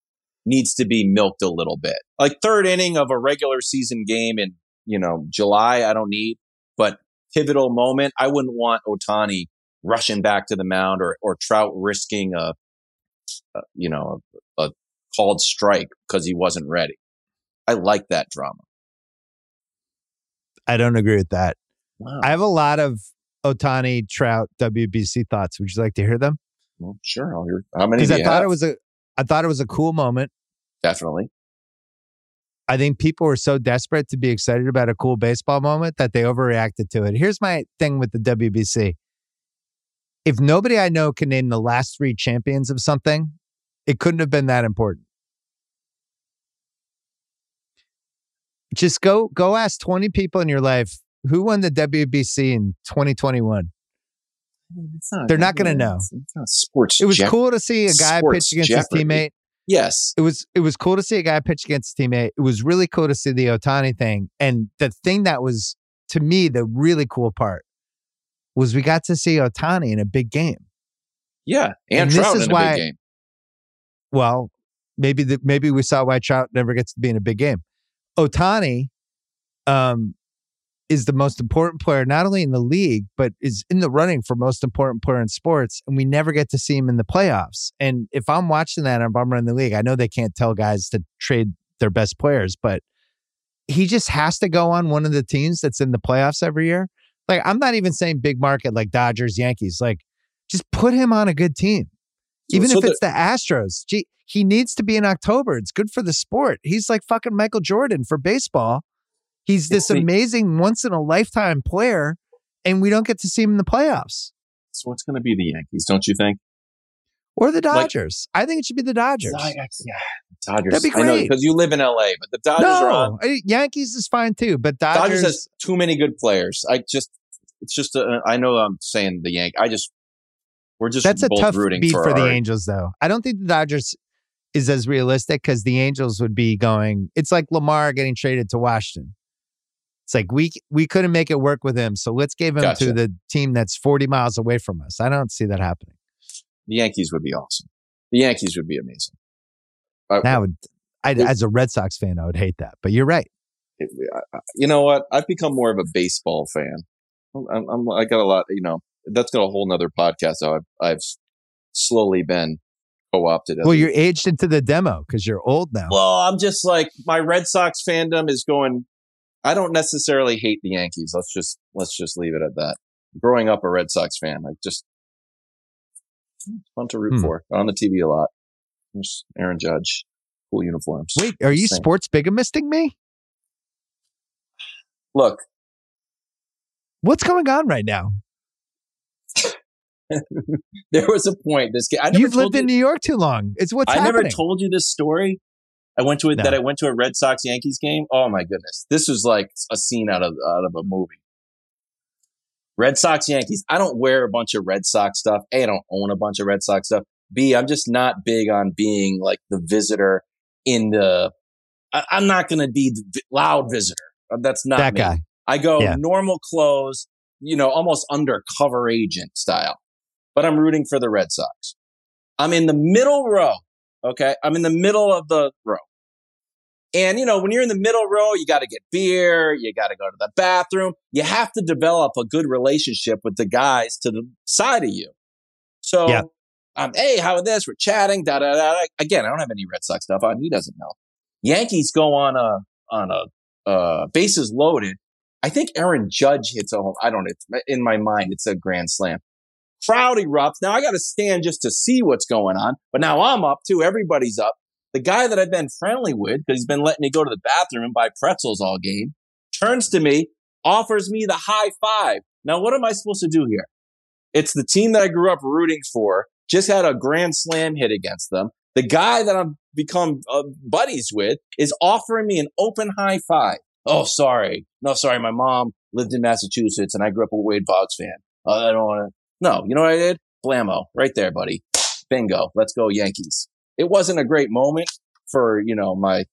needs to be milked a little bit. Like third inning of a regular season game in you know July, I don't need, but pivotal moment, I wouldn't want Ohtani rushing back to the mound or or Trout risking a, a you know a, a called strike because he wasn't ready. I like that drama. I don't agree with that. Wow. I have a lot of Ohtani, Trout, WBC thoughts. Would you like to hear them? Well, sure. I'll hear. How many? Because I thought have? it was a I thought it was a cool moment. definitely. I think people were so desperate to be excited about a cool baseball moment that they overreacted to it. Here's my thing with the WBC. If nobody I know can name the last three champions of something, it couldn't have been that important. Just go go ask 20 people in your life who won the WBC in 2021. It's not, They're not gonna know. It's, it's not sports. It was Jeopardy. cool to see a guy pitch against Jeopardy. his teammate. Yes. it was it was cool to see a guy pitch against his teammate. It was really cool to see the Ohtani thing. And the thing that was to me the really cool part was we got to see Ohtani in a big game. Yeah. And, And this is in a why- big game. Well, maybe the maybe we saw why Trout never gets to be in a big game. Ohtani um is the most important player not only in the league but is in the running for most important player in sports and we never get to see him in the playoffs. And if I'm watching that and I'm running the league, I know they can't tell guys to trade their best players, but he just has to go on one of the teams that's in the playoffs every year. Like I'm not even saying big market like Dodgers, Yankees. Like just put him on a good team. Even so if it's the Astros, gee, he needs to be in October. It's good for the sport. He's like fucking Michael Jordan for baseball. He's this amazing once in a lifetime player, and we don't get to see him in the playoffs So it's going to be the Yankees, don't you think? Or the Dodgers. I think it should be the Dodgers. I- I- yeah. Dodgers. That'd be I know great. because you live in LA, but the Dodgers are on. no, I- Yankees is fine too, but Dodgers. Dodgers has too many good players. I just, it's just, a, I know I'm saying the Yank. I just, we're just that's a tough rooting beat for, for, the Angels, though. I don't think the Dodgers is as realistic because the Angels would be going. It's like Lamar getting traded to Washington. It's like we we couldn't make it work with him, so let's give him Gotcha. to the team that's forty miles away from us. I don't see that happening. The Yankees would be awesome. The Yankees would be amazing. I- That would, I, as a Red Sox fan, I would hate that. But you're right. it- I- you know what? I've become more of a baseball fan. I'm, I'm, I got a lot, you know, that's got a whole nother podcast. How I've, I've slowly been co-opted. Well, you're aged into the demo because you're old now. well, I'm just like my Red Sox fandom is going. I don't necessarily hate the Yankees. Let's just let's just leave it at that. Growing up a Red Sox fan, I just fun to root Hmm. for on the TV a lot. There's Aaron Judge, cool uniforms. Wait, are you Same. sports bigamisting me? Look, What's going on right now? there was a point. This I never You've lived you, in New York too long. It's what's I happening. never told you this story. I went to a, No. that I went to a Red Sox Yankees game. Oh my goodness, this was like a scene out of out of a movie. Red Sox, Yankees. I don't wear a bunch of Red Sox stuff. A, I don't own a bunch of Red Sox stuff. B, I'm just not big on being like the visitor in the. I, am not going to be the loud visitor. Uh, that's not that me. guy. I go Yeah. normal clothes, you know, almost undercover agent style. But I'm rooting for the Red Sox. I'm in the middle row. Okay. I'm in the middle of the row. And, you know, when you're in the middle row, you got to get beer. You got to go to the bathroom. You have to develop a good relationship with the guys to the side of you. So, Yeah. um, hey, how are this? We're chatting. Da, da, da. Again, I don't have any Red Sox stuff on. He doesn't know. Yankees go on a, on a, uh, bases loaded. I think Aaron Judge hits a home. I don't, it's in my mind, it's a grand slam. Crowd erupts. Now I got to stand just to see what's going on, but now I'm up too. Everybody's up. The guy that I've been friendly with, because he's been letting me go to the bathroom and buy pretzels all game, turns to me, offers me the high five. Now, what am I supposed to do here? It's the team that I grew up rooting for, just had a grand slam hit against them. The guy that I've become uh, buddies with is offering me an open high five. Oh, sorry. No, sorry. My mom lived in Massachusetts and I grew up a Wade Boggs fan. Uh, I don't want to. No, you know what I did? Blammo. Right there, buddy. Bingo. Let's go Yankees. It wasn't a great moment for, you know, my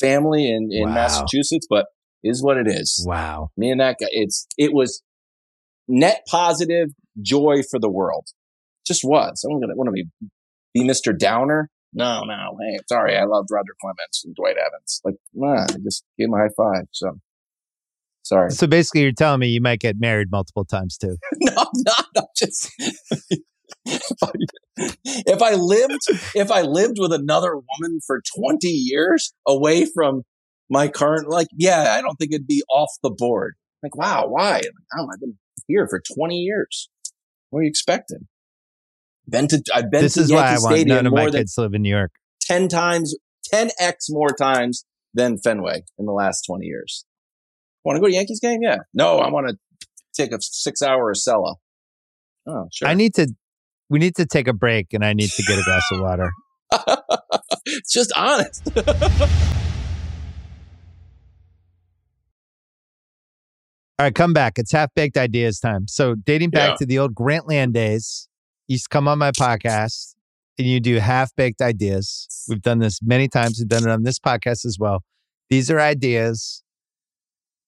family in, in Wow. Massachusetts, but is what it is. Wow. Me and that guy, it's, it was net positive joy for the world. Just was. I don't want to be, be Mr. Downer. No, no. Hey, sorry. I loved Roger Clemens and Dwight Evans. Like, nah, I just gave him a high five. So sorry. So basically, you're telling me you might get married multiple times too. no, no, no. Just if, I, if I lived, if I lived with another woman for twenty years away from my current, like, yeah, I don't think it'd be off the board. Like, wow, why? Like, oh, I've been here for twenty years. What are you expecting? Been to, I've been this to is Yankee why I want Stadium none of my kids to live in New York. ten times, ten x more times than Fenway in the last twenty years. Want to go to Yankees game? Yeah. No, I want to take a six hour Acela. Oh, sure. I need to. We need to take a break, and I need to get a glass of water. it's just honest. All right, come back. It's half baked ideas time. So, dating back Yeah. to the old Grantland days, you come on my podcast and you do half baked ideas. We've done this many times. We've done it on this podcast as well. These are ideas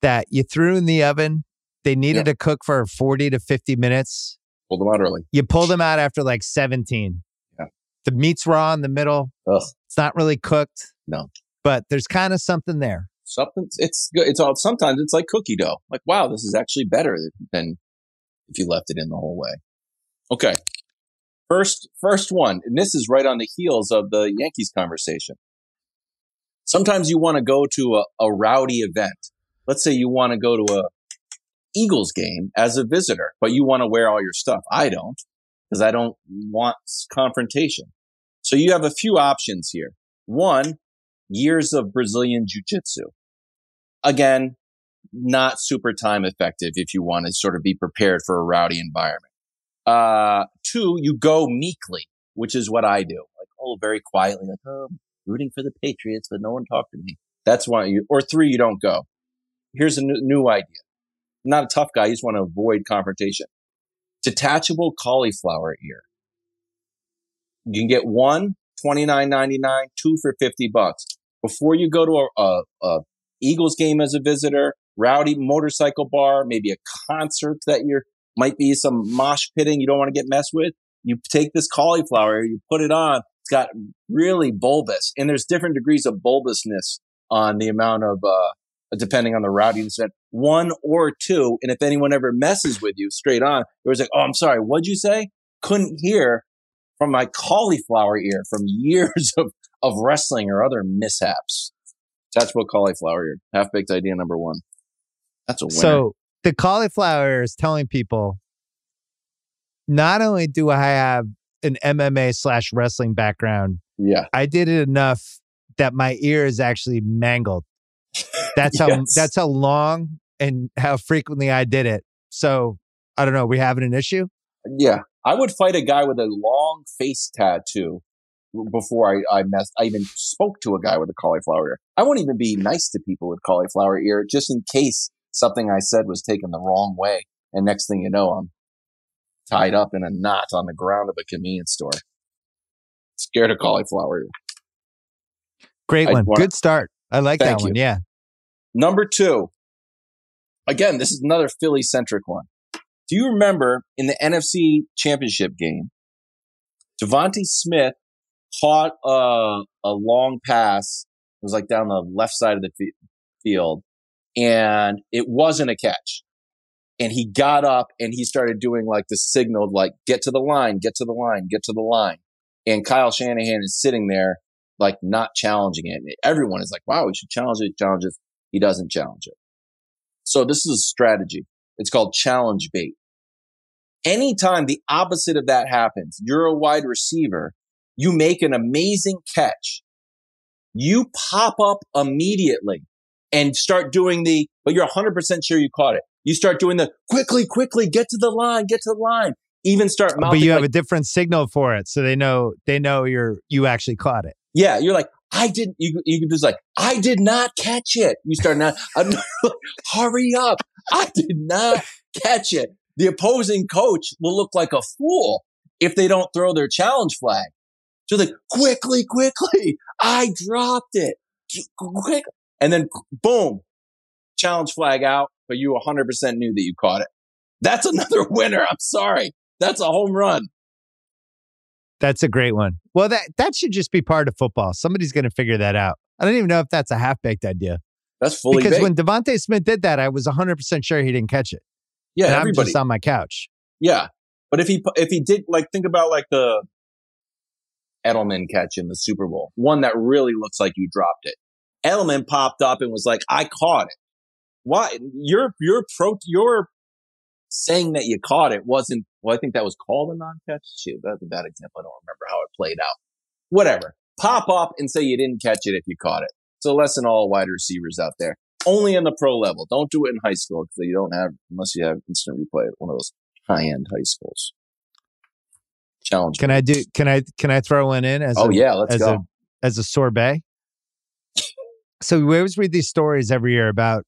that you threw in the oven. They needed to cook for 40 to 50 minutes. Pulled them out early. You pull them out after like 17. Yeah. The meat's raw in the middle. Ugh. It's not really cooked. No. But there's kind of something there. Something. It's good. It's all. Sometimes it's like cookie dough. Like, wow, this is actually better than if you left it in the whole way. Okay. First, first one, and this is right on the heels of the Yankees conversation. Sometimes you want to go to a, a rowdy event. Let's say you want to go to a Eagles game as a visitor, but you want to wear all your stuff. I don't because I don't want confrontation. So you have a few options here. One, years of Brazilian jiu jitsu. Again, not super time effective if you want to sort of be prepared for a rowdy environment. Uh, two, you go meekly, which is what I do. Like, oh, very quietly, like, oh, I'm rooting for the Patriots, but no one talked to me. That's why you, or three, you don't go. Here's a new, new idea. Not a tough guy. You just want to avoid confrontation. Detachable cauliflower ear. You can get one, $29.99, two for 50 bucks. Before you go to a, a, a Eagles game as a visitor, rowdy motorcycle bar, maybe a concert that you're, might be some mosh pitting you don't want to get messed with. You take this cauliflower, you put it on. It's got really bulbous and there's different degrees of bulbousness on the amount of, uh, depending on the rowdiness event, one or two. And if anyone ever messes with you straight on, it was like, Oh, I'm sorry. What'd you say? Couldn't hear from my cauliflower ear from years of, of wrestling or other mishaps. Detachable cauliflower ear. Half baked idea number one. That's a winner. So the cauliflower is telling people not only do I have an MMA slash wrestling background, yeah. I did it enough that my ear is actually mangled. That's how Yes. that's how long and how frequently I did it. So I don't know. We having an issue? Yeah. I would fight a guy with a long face tattoo before I, I messed, I even spoke to a guy with a cauliflower ear. I won't even be nice to people with cauliflower ear just in case something I said was taken the wrong way And next thing you know, I'm tied up in a knot on the ground of a convenience store. Scared of cauliflower. ear. Great I one. wanna- Good start. I like Thank that one. Yeah. Number two, again, this is another Philly centric one. Do you remember in the NFC championship game, DeVonta Smith caught a, a long pass. It was like down the left side of the fi- field and it wasn't a catch. And he got up and he started doing like the signal, like get to the line, get to the line, get to the line. And Kyle Shanahan is sitting there, like not challenging it. Everyone is like, wow, we should challenge it, challenge it. He doesn't challenge it. So this is a strategy. It's called challenge bait. Anytime the opposite of that happens, you're a wide receiver, you make an amazing catch. You pop up immediately and start doing the, but you're 100% sure you caught it. You start doing the quickly, quickly, get to the line, get to the line. Even start But you have like, a different signal for it. So they know they know you're you actually caught it. Yeah, you're like, I didn't. You you just like, I did not catch it. You start not. I'm hurry up! I did not catch it. The opposing coach will look like a fool if they don't throw their challenge flag. So like, quickly, quickly, I dropped it. Quick, and then boom, challenge flag out. But you 100% knew that you caught it. That's another winner. I'm sorry. That's a home run. That's a great one. Well, that that should just be part of football. Somebody's going to figure that out. I don't even know if that's a half baked idea. That's fully because baked. when DeVonta Smith did that, I was 100% sure he didn't catch it. yeah, and I'm just on my couch. Yeah, but if he if he did like think about like the Edelman catch in the Super Bowl, one that really looks like you dropped it. Edelman popped up and was like, "I caught it." Why your your pro your saying that you caught it wasn't? Well, I think that was called a non-catch. Shoot, that's a bad example. I don't remember how it played out. Whatever. Pop up and say you didn't catch it if you caught it. So lesson all wide receivers out there. Only in the pro level. Don't do it in high school because you don't have unless you have instant replay at one of those high end high schools. Challenge. Can I do? Can I? Can I throw one in as Oh a, yeah, let's as go. a as a sorbet? So we always read these stories every year about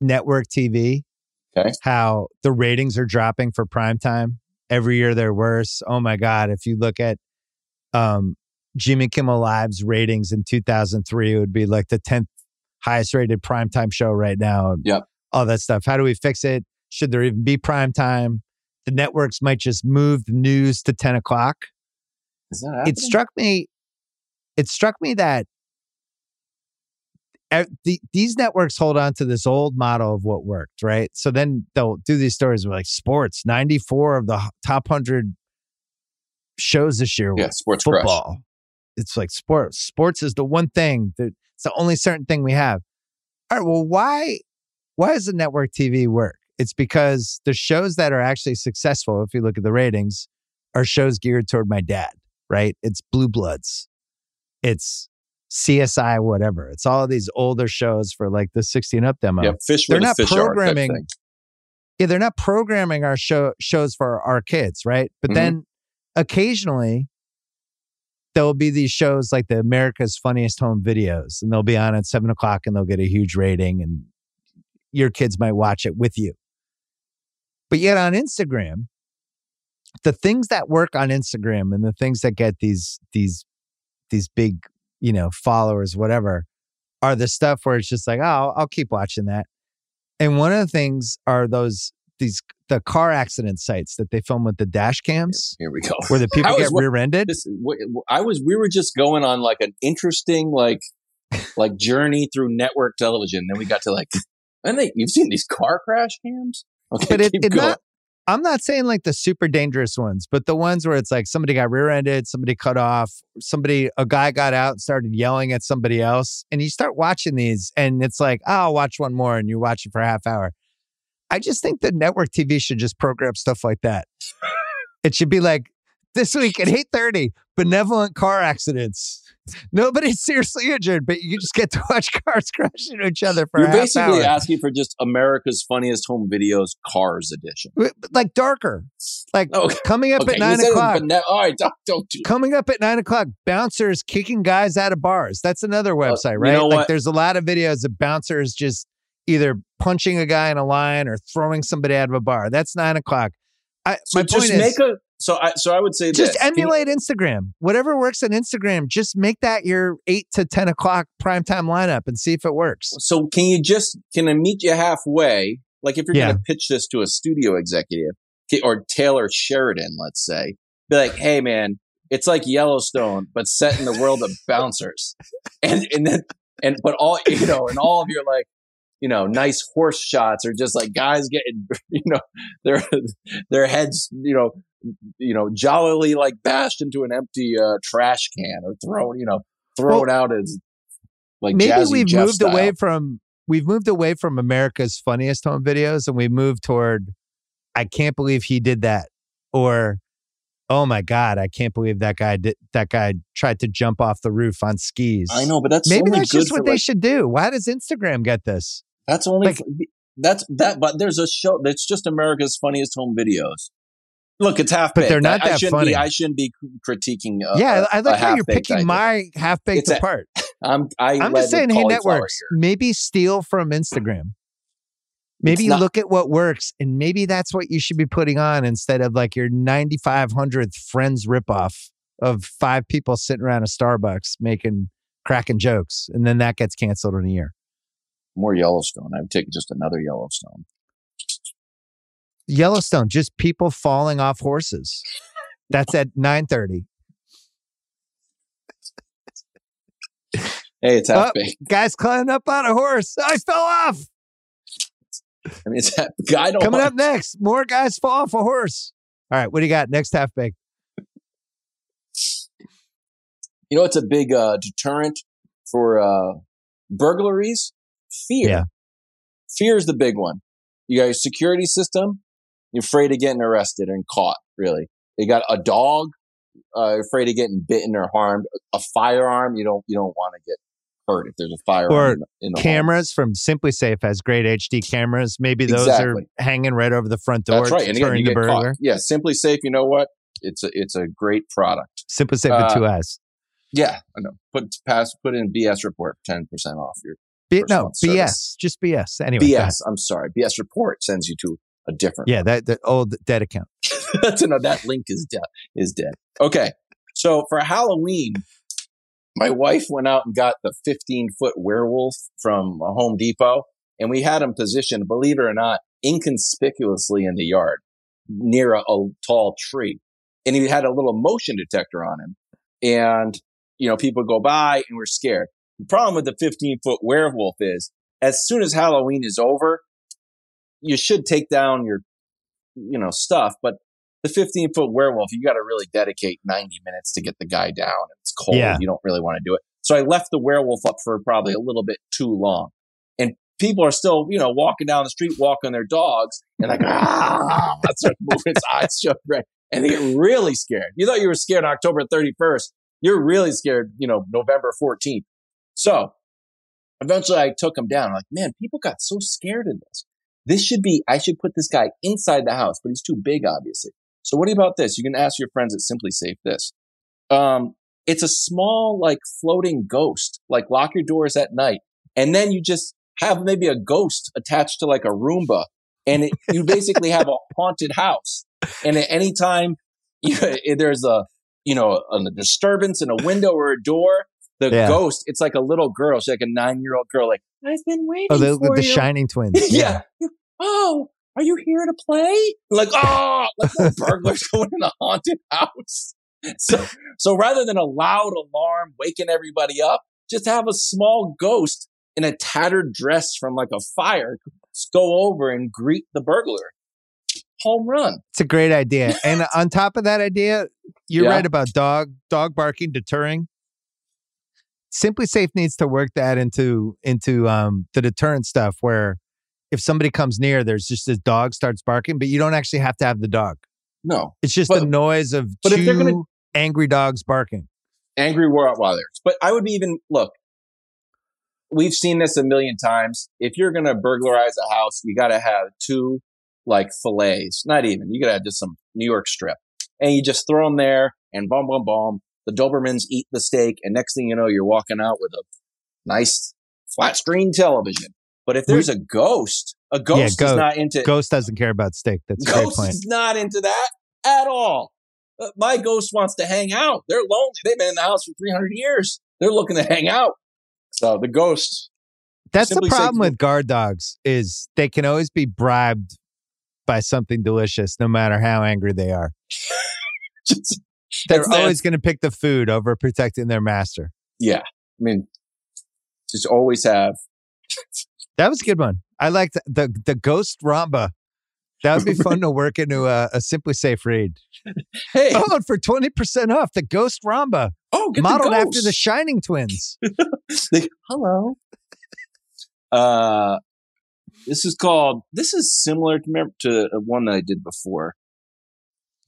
network TV. Okay. How the ratings are dropping for prime time. Every year they're worse. Oh my God. If you look at um, Jimmy Kimmel Live's ratings in 2003, it would be like the 10th highest rated primetime show right now. Yep. All that stuff. How do we fix it? Should there even be prime time? The networks might just move the news to 10 o'clock Is that it struck me it struck me that the, these networks hold on to this old model of what worked right? So then they'll do these stories where like sports 94 of the top 100 shows this year yeah, were sports crush. football. It's like sports sports is the one thing that it's the only certain thing we have. All right well why why does the network tv work? It's because the shows that are actually successful if you look at the ratings are shows geared toward my dad right? It's blue bloods. It's csi whatever it's all of these older shows for like the 16 up demo Yeah, fish They're not fish programming- yeah, they're not programming our show shows for our kids, right? But Mhm. then occasionally there will be these shows like the America's Funniest Home Videos, and they'll be on at seven o'clock and they'll get a huge rating, and your kids might watch it with you. But yet on Instagram, the things that work on Instagram and the things that get these these these big, you know, followers, whatever, are the stuff where it's just like, oh, I'll, keep watching that. And one of the things are those these the car accident sites that they film with the dash cams Here we go. where the people get rear-ended. This, w- w- I was, we were just going on like an interesting, like, like journey through network television. Then we got to like, and they, you've seen these car crash cams? Okay, but it, keep it going. not I'm not saying like the super dangerous ones, but the ones where it's like somebody got rear-ended, somebody cut off, somebody a guy got out and started yelling at somebody else, and you start watching these, and it's like, oh, I'll watch one more, and you watch it for a half hour. I just think the network TV should just program stuff like that. it should be like this week at eight thirty, benevolent car accidents. Nobody's seriously injured, but you just get to watch cars crash into each other for You're basically hour. asking for just America's funniest home videos cars edition. Like darker, like Okay. coming up Okay, at nine o'clock. now- all right, don't, don't do coming up at nine o'clock, bouncers kicking guys out of bars. That's another website, Uh, you right? know like what? there's a lot of videos of bouncers just either punching a guy in a line or throwing somebody out of a bar. That's nine o'clock. I, So my just point make is, a so I so I would say just this. Can you- emulate Instagram. Whatever works on Instagram, just make that your eight to ten o'clock prime primetime lineup and see if it works. So can you just can I meet you halfway? Like if you're Yeah. going to pitch this to a studio executive or Taylor Sheridan, let's say, be like, "Hey, man, it's like Yellowstone, but set in the world of bouncers," and and then and but all you know, and all of your like you know nice horse shots or just like guys getting you know their their heads you know you know jollily like bashed into an empty uh, trash can or thrown you know thrown out as like Maybe we've Jeff moved style. away from we've moved away from America's funniest home videos and we moved toward I can't believe he did that or oh my god I can't believe that guy did that guy tried to jump off the roof on skis. I know, but that's Maybe that's just what they should do. Why does Instagram get this? That's only like- that's that. But there's a show that's just America's funniest home videos. Look, it's half, But they're not I that shouldn't funny. Be, I shouldn't be critiquing. A, yeah, I a like how you're picking idea. my half baked apart. I'm. I I'm just saying, hey, networks, here. maybe steal from Instagram. Maybe not- look at what works, and maybe that's what you should be putting on instead of like your 9,500th Friends ripoff of five people sitting around a Starbucks making cracking jokes, and then that gets canceled in a year. More Yellowstone. I would take just another Yellowstone. Yellowstone, just people falling off horses. That's at 9:30. Hey, it's half Oh, guys climbing up on a horse. I fell off. I mean, it's half. I don't. Coming want- up next, more guys fall off a horse. All right, what do you got next half baked? You know, it's a big uh, deterrent for uh, burglaries. Fear. Yeah. Fear is the big one. You got a security system. You're afraid of getting arrested and caught. Really, you got a dog. Uh, afraid of getting bitten or harmed. A firearm. You don't. You don't want to get hurt if there's a firearm Or in, in the home. cameras from SimpliSafe has great HD cameras. Maybe those Exactly. are hanging right over the front door, That's right. And again, you the get caught. burglar. Yeah, SimpliSafe. You know what? It's a it's a great product. SimpliSafe Uh, with two eyes. Yeah, I know. Put pass. Put in BS report. Ten percent off your B- no, BS, service. just BS. Anyway. BS. I'm sorry. BS report sends you to a different. Yeah, that oh, the old dead account. That's no, that link is dead. Is dead. Okay, so for Halloween, my wife went out and got the 15 foot werewolf from Home Depot, and we had him positioned, believe it or not, inconspicuously in the yard near a, a tall tree, and he had a little motion detector on him, and you know people go by and we're scared. The problem with the 15 foot werewolf is, as soon as Halloween is over, you should take down your you know stuff, but the 15 foot werewolf, you got to really dedicate 90 minutes to get the guy down. It's cold. Yeah. You don't really want to do it. So I left the werewolf up for probably a little bit too long. And people are still, you know, walking down the street, walking their dogs, and like, ah, start moving its eyes shut red. And they get really scared. You thought you were scared on October 31st. You're really scared, you know, November 14th. So eventually I took him down. I'm like, man, people got so scared of this. This should be, I should put this guy inside the house, but he's too big, obviously. So what about this? You can ask your friends at SimpliSafe this. Um, it's a small, like floating ghost, like lock your doors at night. And then you just have maybe a ghost attached to like a Roomba. And it, you basically have a haunted house. And at any time you, there's a, you know, a, a disturbance in a window or a door, the Yeah. ghost, it's like a little girl. She's like a nine year old girl, like, I've been waiting Oh, the, for the. Shining Twins. yeah. Oh, are you here to play? Like, oh, like no burglars going in a haunted house. So, so rather than a loud alarm waking everybody up, just have a small ghost in a tattered dress from like a fire just go over and greet the burglar. Home run. It's a great idea. And on top of that idea, you're Yeah. right about dog dog barking deterring. SimpliSafe needs to work that into into um, the deterrent stuff where if somebody comes near, there's just this dog starts barking, but you don't actually have to have the dog. No, It's just the noise of but if they're gonna- angry dogs barking. angry Rottweilers. But I would be even look. We've seen this a million times. If you're gonna burglarize a house, you got to have two like fillets. Not even. You got to have just some New York strip, and you just throw them there, and boom, boom, boom. The Dobermans eat the steak, and next thing you know, you're walking out with a nice flat screen television. But if there's a ghost, a ghost go- is not into Ghost doesn't care about steak. That's a great Ghost is not into that at all. Uh, my ghost wants to hang out. They're lonely. They've been in the house for 300 years. They're looking to hang out. So the ghost, That's the problem with guard dogs is they can always be bribed by something delicious, no matter how angry they are. just, They're that's- always going to pick the food over protecting their master. yeah. I mean, just always have. That was a good one. I liked the the, ghost ramba. That would be fun to work into a, a SimpliSafe read. Hey, Oh, for twenty percent off, the ghost ramba, oh, modeled the after the Shining twins. Hello. Uh, this is called. This is similar to to one that I did before.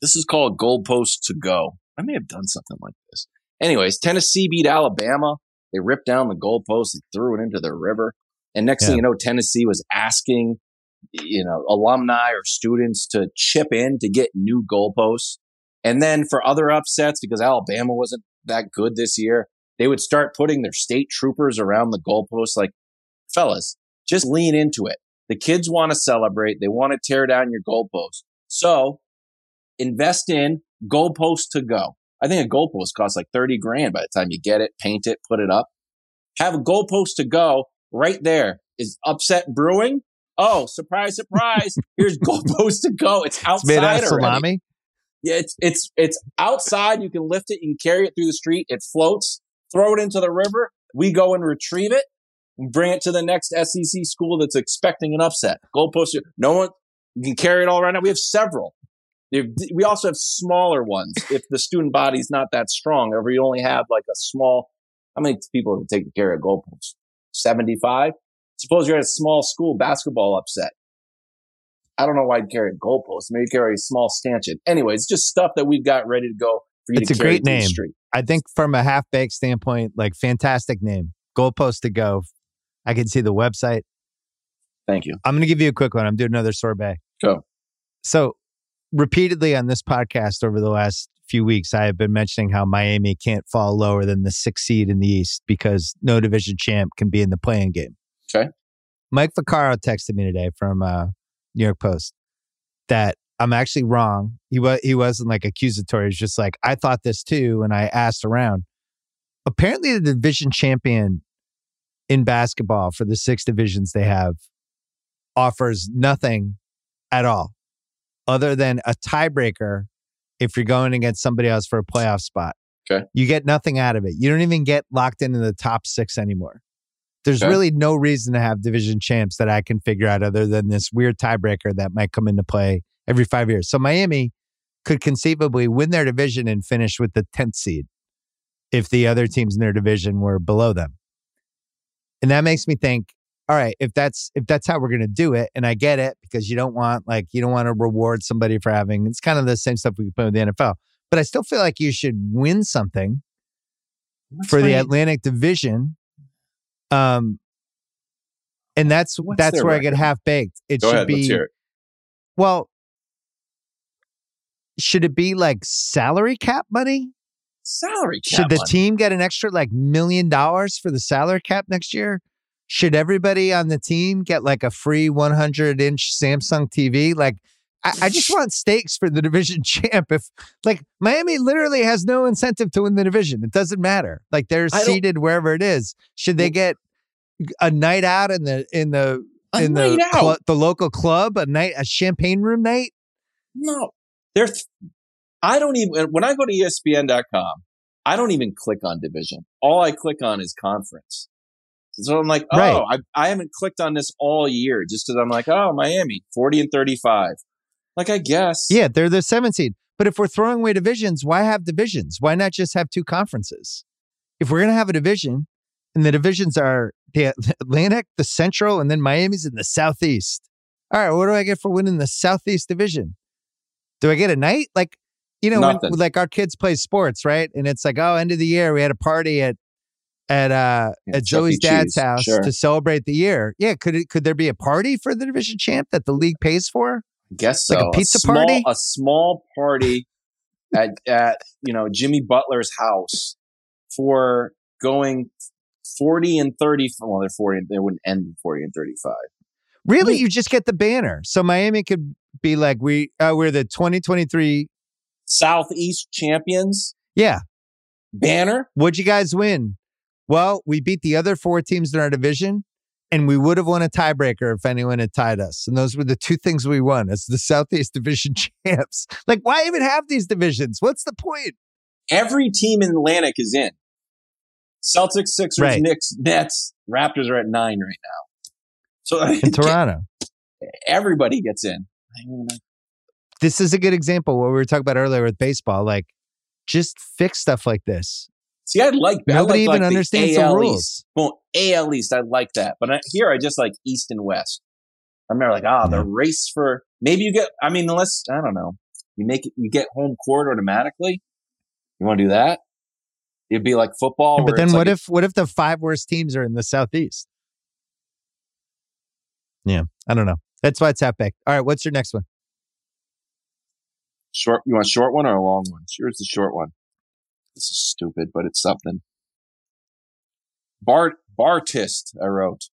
This is called Goalpost to Go. I may have done something like this. Anyways, Tennessee beat Alabama. They ripped down the goalpost and threw it into the river. And next thing you know, Tennessee was asking, you know, alumni or students to chip in to get new goalposts. And then for other upsets, because Alabama wasn't that good this year, they would start putting their state troopers around the goalposts. Like, fellas, just lean into it. The kids want to celebrate. They want to tear down your goalpost. So invest in goalpost to go. I think a goalpost costs like 30 grand by the time you get it, paint it, put it up. Have a goalpost to go right there. Is upset brewing? Oh, surprise, surprise. Here's goalpost to go. It's It's outside made out of salami. Yeah, it's it's it's outside. You can lift it. You can carry it through the street. It floats. Throw it into the river. We go and retrieve it. And bring it to the next SEC school that's expecting an upset. Goalpost. No one. You can carry it all around. We have several. We also have smaller ones if the student body's not that strong, or we only have like a small. How many people it take care of goalposts? Seventy-five. Suppose you're at a small school basketball upset. I don't know why I'd carry a goalpost. Maybe carry a small stanchion. Anyways, just stuff that we've got ready to go for you It's to a great name. street. I think from a half baked standpoint, like fantastic name. Goalpost to go. I can see the website. Thank you. I'm going to give you a quick one. I'm doing another sorbet. Go. So, repeatedly on this podcast over the last few weeks, I have been mentioning how Miami can't fall lower than the sixth seed in the East because no division champ can be in the play-in game. Okay. Mike Vaccaro texted me today from uh, New York Post that I'm actually wrong. He was he wasn't like accusatory. He's just like I thought this too, and I asked around. Apparently, the division champion in basketball for the six divisions they have offers nothing at all other than a tiebreaker if you're going against somebody else for a playoff spot. Okay. You get nothing out of it. You don't even get locked into the top six anymore. There's Okay. really no reason to have division champs that I can figure out other than this weird tiebreaker that might come into play every five years. So Miami could conceivably win their division and finish with the 10th seed if the other teams in their division were below them. And that makes me think, all right, if that's if that's how we're going to do it, and I get it because you don't want like you don't want to reward somebody for having it's kind of the same stuff we can put with the NFL. But I still feel like you should win something What's for the Atlantic Division. Um, and that's What's that's where I get half baked. It Go should ahead. be it. well. Should it be like salary cap money? Salary cap. Should the money. team get an extra like million dollars for the salary cap next year? Should everybody on the team get like a free 100 inch Samsung TV? Like, I, I just want stakes for the division champ. If like Miami literally has no incentive to win the division, it doesn't matter. Like they're seated wherever it is. Should they get a night out in the in the in the cl- the local club, a night a champagne room night? No, they're. Th- I don't even when I go to ESPN.com, I don't even click on division. All I click on is conference. So I'm like, oh, Right. I, I haven't clicked on this all year just because I'm like, oh, Miami, 40 and 35. Like, I guess. Yeah, they're the seventh seed. But if we're throwing away divisions, why have divisions? Why not just have two conferences? If we're going to have a division, and the divisions are the Atlantic, the Central, and then Miami's in the Southeast. All right, what do I get for winning the Southeast Division? Do I get a night? Like, you know, when, like our kids play sports, right? And it's like, oh, end of the year, we had a party at at uh Yeah, at. Zoe's dad's Cheese, house sure. to celebrate the year. Yeah, could it could there be a party for the division champ that the league pays for? I guess so. Like a pizza small, party? A small party at, at, you know, Jimmy Butler's house for going 40 and 30. Well, they're 40. They wouldn't end 40 and 35. Really, you just get the banner. So Miami could be like, we uh, we're the 2023. Southeast champions Yeah, banner. what'd you guys win? Well, we beat the other four teams in our division, and we would have won a tiebreaker if anyone had tied us. And those were the two things we won as the Southeast Division champs. Like, why even have these divisions? What's the point? Every team in Atlantic is in. Celtics, Sixers, Right. Knicks, Nets, Raptors are at nine right now. So In Toronto. everybody gets in. This is a good example what we were talking about earlier with baseball. Like, just fix stuff like this. See, I like I Nobody like, even like, understands the, the AL rules. East. Well, AL East, I like that. But I, here, I just like East and West. I remember like, ah, Yeah. the race for maybe you get. I mean, unless I don't know, you make it, you get home court automatically. You want to do that? It'd be like football. but then what like if what if the five worst teams are in the southeast? Yeah, I don't know. That's why it's baked. All right, what's your next one? short? You want a short one or a long one? Here's the short one. This is stupid, but it's something. Bart Bartist, I wrote.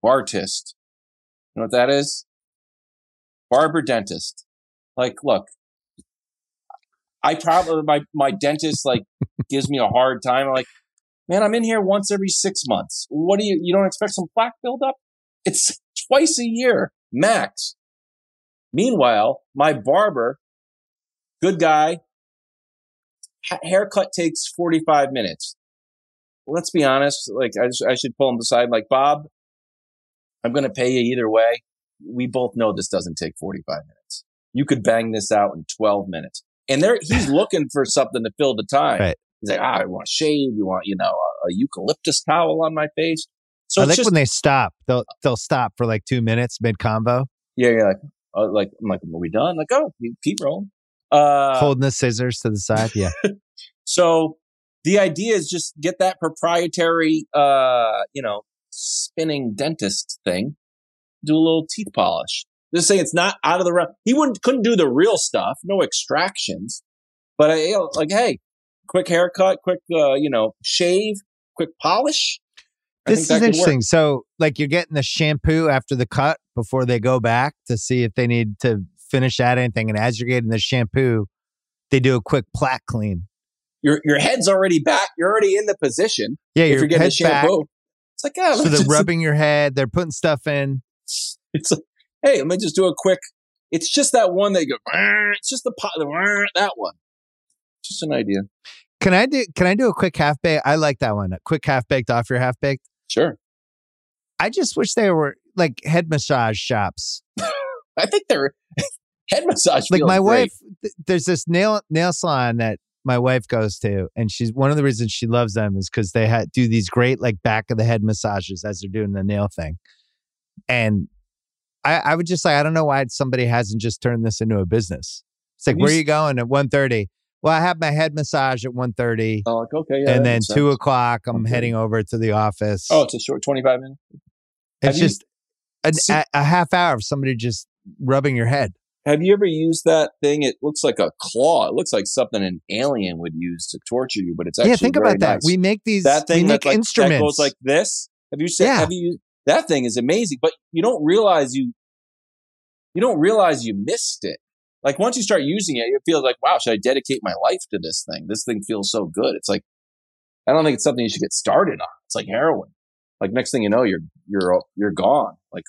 Bartist. You know what that is? Barber dentist. Like, look, I probably my my dentist like gives me a hard time. I'm like, man, I'm in here once every six months. What do you you don't expect some plaque buildup? It's twice a year max. Meanwhile, my barber, good guy, ha- haircut takes 45 minutes. Let's be honest. Like, I, just, I should pull him aside. Like, Bob, I'm going to pay you either way. We both know this doesn't take 45 minutes. You could bang this out in 12 minutes. And there, he's looking for something to fill the time. Right. He's like, ah, I want to shave. You want, you know, a, a eucalyptus towel on my face. So I like just, when they stop. They'll they'll stop for like two minutes mid combo, yeah, you're like, uh, like, I'm like, are we done? Like, oh, keep rolling. Uh, holding the scissors to the side. Yeah, So the idea is just get that proprietary, uh, you know, spinning dentist thing. Do a little teeth polish. Just say it's not out of the realm. He wouldn't couldn't do the real stuff, no extractions. But I you know, like, hey, quick haircut, quick, uh, you know, shave, quick polish. I this is work. interesting. So, like, you're getting the shampoo after the cut before they go back to see if they need to finish out anything, and as you're getting the shampoo, they do a quick plaque clean. Your your head's already back. You're already in the position. Yeah, if your you're getting the head's back. shampoo, it's like, ah, So they're rubbing your head. They're putting stuff in. It's like, hey, let me just do a quick. It's just that one they go. It's just the pot. That one. Just an idea. Can I do? Can I do a quick half baked? I like that one. A quick half baked off your half baked. Sure. I just wish they were like head massage shops. I think they're head massage. Like my great. wife, th- there's this nail nail salon that my wife goes to, and she's one of the reasons she loves them is because they ha- do these great like back of the head massages as they're doing the nail thing. And I, I would just say I don't know why somebody hasn't just turned this into a business. It's like you where are you going at 1.30? Well, I have my head massage at 1.30. Oh, like, okay, yeah. and then two sense. o'clock, I'm Okay. heading over to the office. Oh, it's a short twenty-five minutes. have it's you- just an, See- a, a half hour of somebody just rubbing your head. Have you ever used that thing? It looks like a claw. It looks like something an alien would use to torture you, but it's actually yeah, think about that. nice. We make these. that thing we make that, like, instruments. that goes like this. Have you said? Yeah. Have you? That thing is amazing, but you don't realize you. You don't realize you missed it. Like once you start using it, you feel like, wow, should I dedicate my life to this thing? This thing feels so good. It's like, I don't think it's something you should get started on. It's like heroin. Like next thing you know, you're you're you're gone. Like,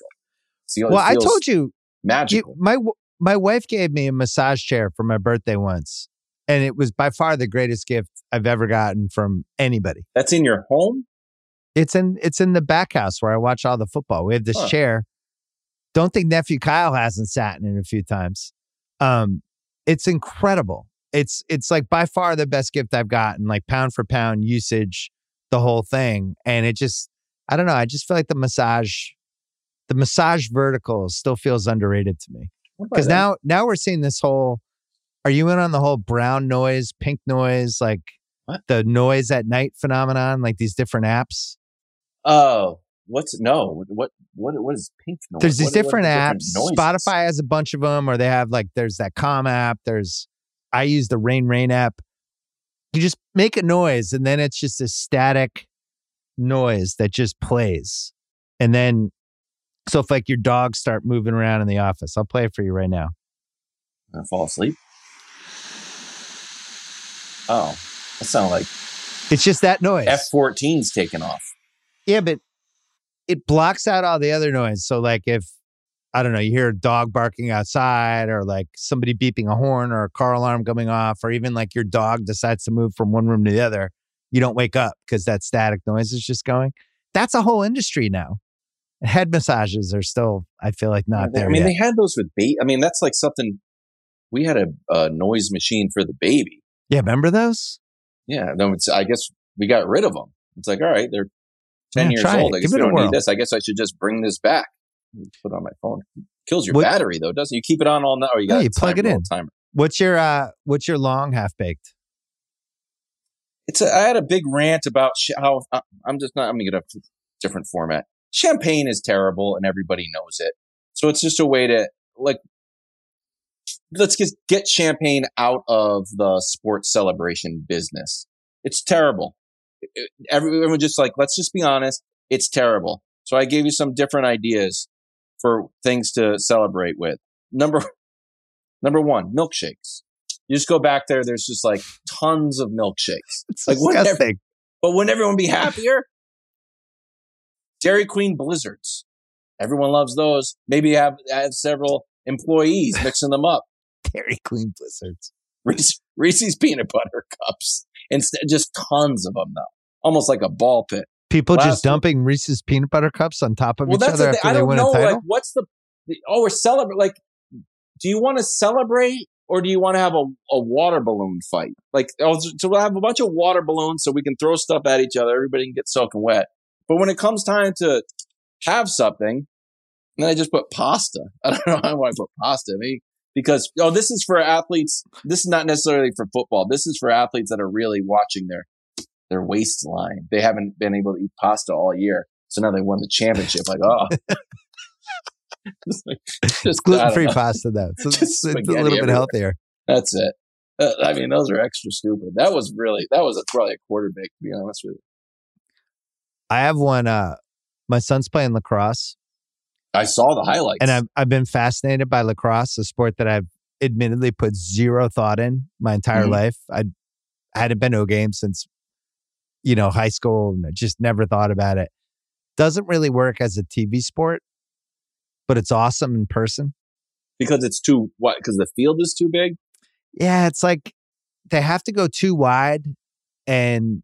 see, well, I told you, you magical. my my wife gave me a massage chair for my birthday once, and it was by far the greatest gift I've ever gotten from anybody. That's in your home. It's in it's in the back house where I watch all the football. We have this Huh. chair. Don't think nephew Kyle hasn't sat in it a few times. Um, it's incredible. It's it's like by far the best gift I've gotten, like pound for pound usage, the whole thing. And it just I don't know. I just feel like the massage, the massage vertical still feels underrated to me. Because now now we're seeing this whole are you in on the whole brown noise, pink noise, like What? the noise at night phenomenon, like these different apps? Oh, what's no? What what what is pink noise? there's these What- what different the apps. noises? Spotify has a bunch of them, or they have like there's that Calm app. There's I use the Rain Rain app. You just make a noise, and then it's just a static noise that just plays. And then, so if like your dogs start moving around in the office, I'll play it for you right now. I fall asleep. Oh, that sounds like It's just that noise. F 14's taking off. Yeah, but it blocks out all the other noise. So, like, if I don't know, you hear a dog barking outside, or like somebody beeping a horn, or a car alarm going off, or even like your dog decides to move from one room to the other, you don't wake up because that static noise is just going. That's a whole industry now. Head massages are still, I feel like, not there I mean, yet. they had those with baby. I mean, that's like something. We had a, a noise machine for the baby. yeah, remember those? Yeah, no, it's, I guess we got rid of them. It's like, all right, they're ten Yeah, years old. it. I guess Give we don't need this. I guess I should just bring this back. Put it on my phone. Kills your What- battery though, doesn't it? You keep it on all night, or you Yeah, got you plug it in. Timer. What's your uh what's your long half baked? It's. A, I had a big rant about sh- how uh, I'm just not. I'm gonna get a different format. Champagne is terrible, and everybody knows it. So it's just a way to like. Let's just get champagne out of the sports celebration business. It's terrible. Everyone just like, let's just be honest. It's terrible. So I gave you some different ideas for things to celebrate with. Number, number one, milkshakes. You just go back there. There's just like tons of milkshakes. It's Like, wouldn't disgusting. But wouldn't everyone be happier? Dairy Queen blizzards. Everyone loves those. Maybe have, have several employees mixing them up. Dairy Queen blizzards. Reese, Reese's peanut butter cups. Instead, just tons of them though. Almost like a ball pit. People Last just week- dumping Reese's peanut butter cups on top of Well, each other after I they don't win know. a title. Like, what's the, the oh, we're celebrating. Like, do you want to celebrate or do you want to have a, a water balloon fight? Like, oh, so we'll have a bunch of water balloons so we can throw stuff at each other. Everybody can get soaking wet. But when it comes time to have something, then I just put pasta. I don't know why I put pasta. Maybe because oh, this is for athletes. This is not necessarily for football. This is for athletes that are really watching their their waistline. They haven't been able to eat pasta all year, so now they won the championship. Like, oh, Just like- just- gluten free pasta though. So it's, it's a little bit everywhere. healthier. That's it. Uh, I mean, those are extra stupid. That was really that was a, probably a quarterback. To be honest with you, I have one. Uh, my son's playing lacrosse, I saw the highlights. and I've I've been fascinated by lacrosse, a sport that I've admittedly put zero thought in my entire Mhm. life. I hadn't been to a game since you know high school, and I just never thought about it. Doesn't really work as a TV sport, but it's awesome in person. because it's too what? Because the field is too big. Yeah, it's like they have to go too wide and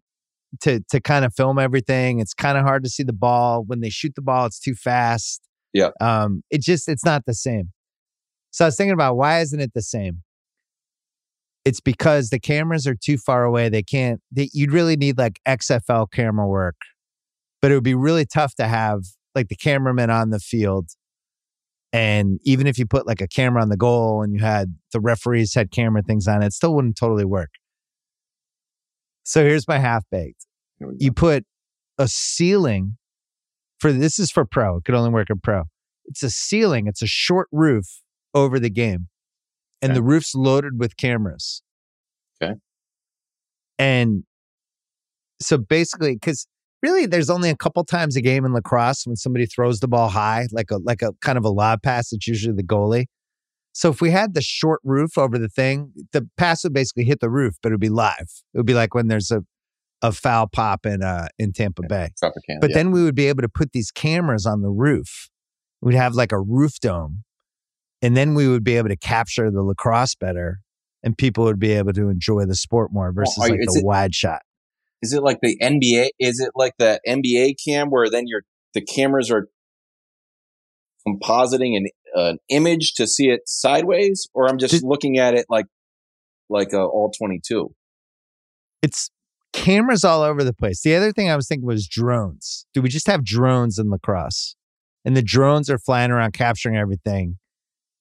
to to kind of film everything. It's kind of hard to see the ball. When they shoot the ball, it's too fast. Yeah. Um, it just it's not the same. So I was thinking about why isn't it the same? It's because the cameras are too far away. They can't they, you'd really need like XFL camera work. But it would be really tough to have like the cameraman on the field and even if you put like a camera on the goal and you had the referees had camera things on it, it still wouldn't totally work. So here's my half baked. Here we go. You put a ceiling for this is for pro. It could only work in pro. It's a ceiling, it's a short roof over the game. And Okay. the roof's loaded with cameras. Okay. And so basically, because really there's only a couple times a game in lacrosse when somebody throws the ball high, like a like a kind of a lob pass, it's usually the goalie. So if we had the short roof over the thing, the pass would basically hit the roof, but it would be live. It would be like when there's a a foul pop in uh in Tampa Bay. Tropicana. But yeah. then we would be able to put these cameras on the roof. We'd have like a roof dome. And then we would be able to capture the lacrosse better and people would be able to enjoy the sport more versus are you- like the it- wide shot. is it like the NBA? Is it like the NBA cam where then your the cameras are compositing an an image to see it sideways, or I'm just Did- looking at it like like a all 22? It's cameras all over the place. The other thing I was thinking was drones. Do we just have drones in lacrosse? And the drones are flying around capturing everything.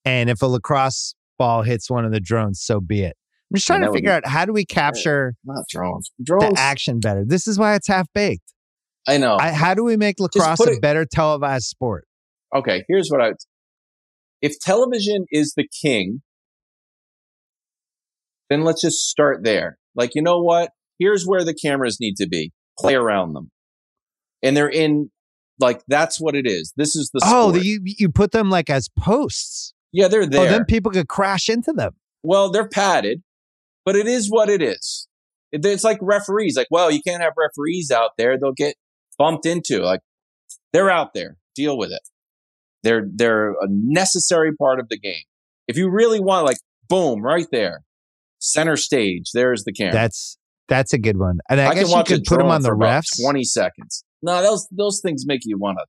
And if a lacrosse ball hits one of the drones, so be it. I'm just trying to figure be- out how do we capture Not drones. Drones. the action better. This is why it's half baked. I know. I, how do we make lacrosse a it- better televised sport? okay, here's what I. If television is the king, then let's just start there. Like, you know what? Here's where the cameras need to be. Play around them. and they're in like that's what it is. This is the Oh, sport. you you put them like as posts. yeah, they're Oh, there. then people could crash into them. well, they're padded, but it is what it is. It- It's like referees. Like, well, you can't have referees out there; they'll get bumped into. Like, they're out there. Deal with it. They're they're a necessary part of the game. If you really want, like, boom, right there, center stage. There's the camera. That's that's a good one. And I, I guess can you watch could put them on the refs. Twenty seconds. No, those those things make you want to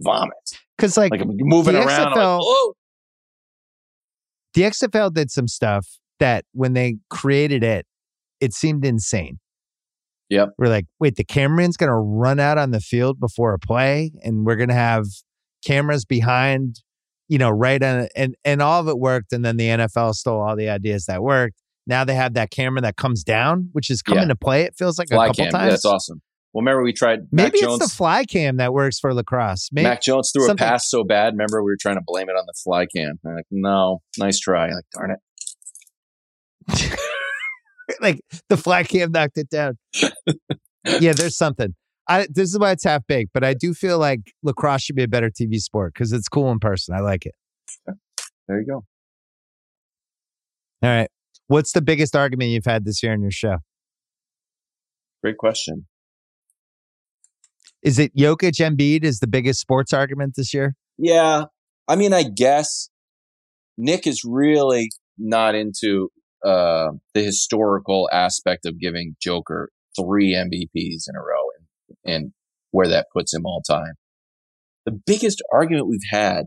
vomit. Because like, Like moving the around. I'm like, XFL the XFL did some stuff that when they created it, it seemed insane. Yep. We're like, wait, the cameraman's going to run out on the field before a play, and we're going to have cameras behind, you know, right on it. And, and all of it worked. And then the NFL stole all the ideas that worked. Now they have that camera that comes down, which is coming Yeah. to play. It feels like Fly a couple cam. times. Yeah, that's awesome. Well, remember we tried. Mac Maybe Jones. it's the fly cam that works for lacrosse. Maybe Mac Jones threw something- a pass so bad. Remember, we were trying to blame it on the fly cam. I'm like, no, nice try. Like, darn it. like the fly cam knocked it down. yeah, there's something. I this is why it's half baked, but I do feel like lacrosse should be a better TV sport because it's cool in person. I like it. There you go. All right. What's the biggest argument you've had this year in your show? Great question. Is it Jokic Embiid is the biggest sports argument this year? Yeah, I mean, I guess Nick is really not into uh, the historical aspect of giving Joker three MVPs in a row and, and where that puts him all time. The biggest argument we've had,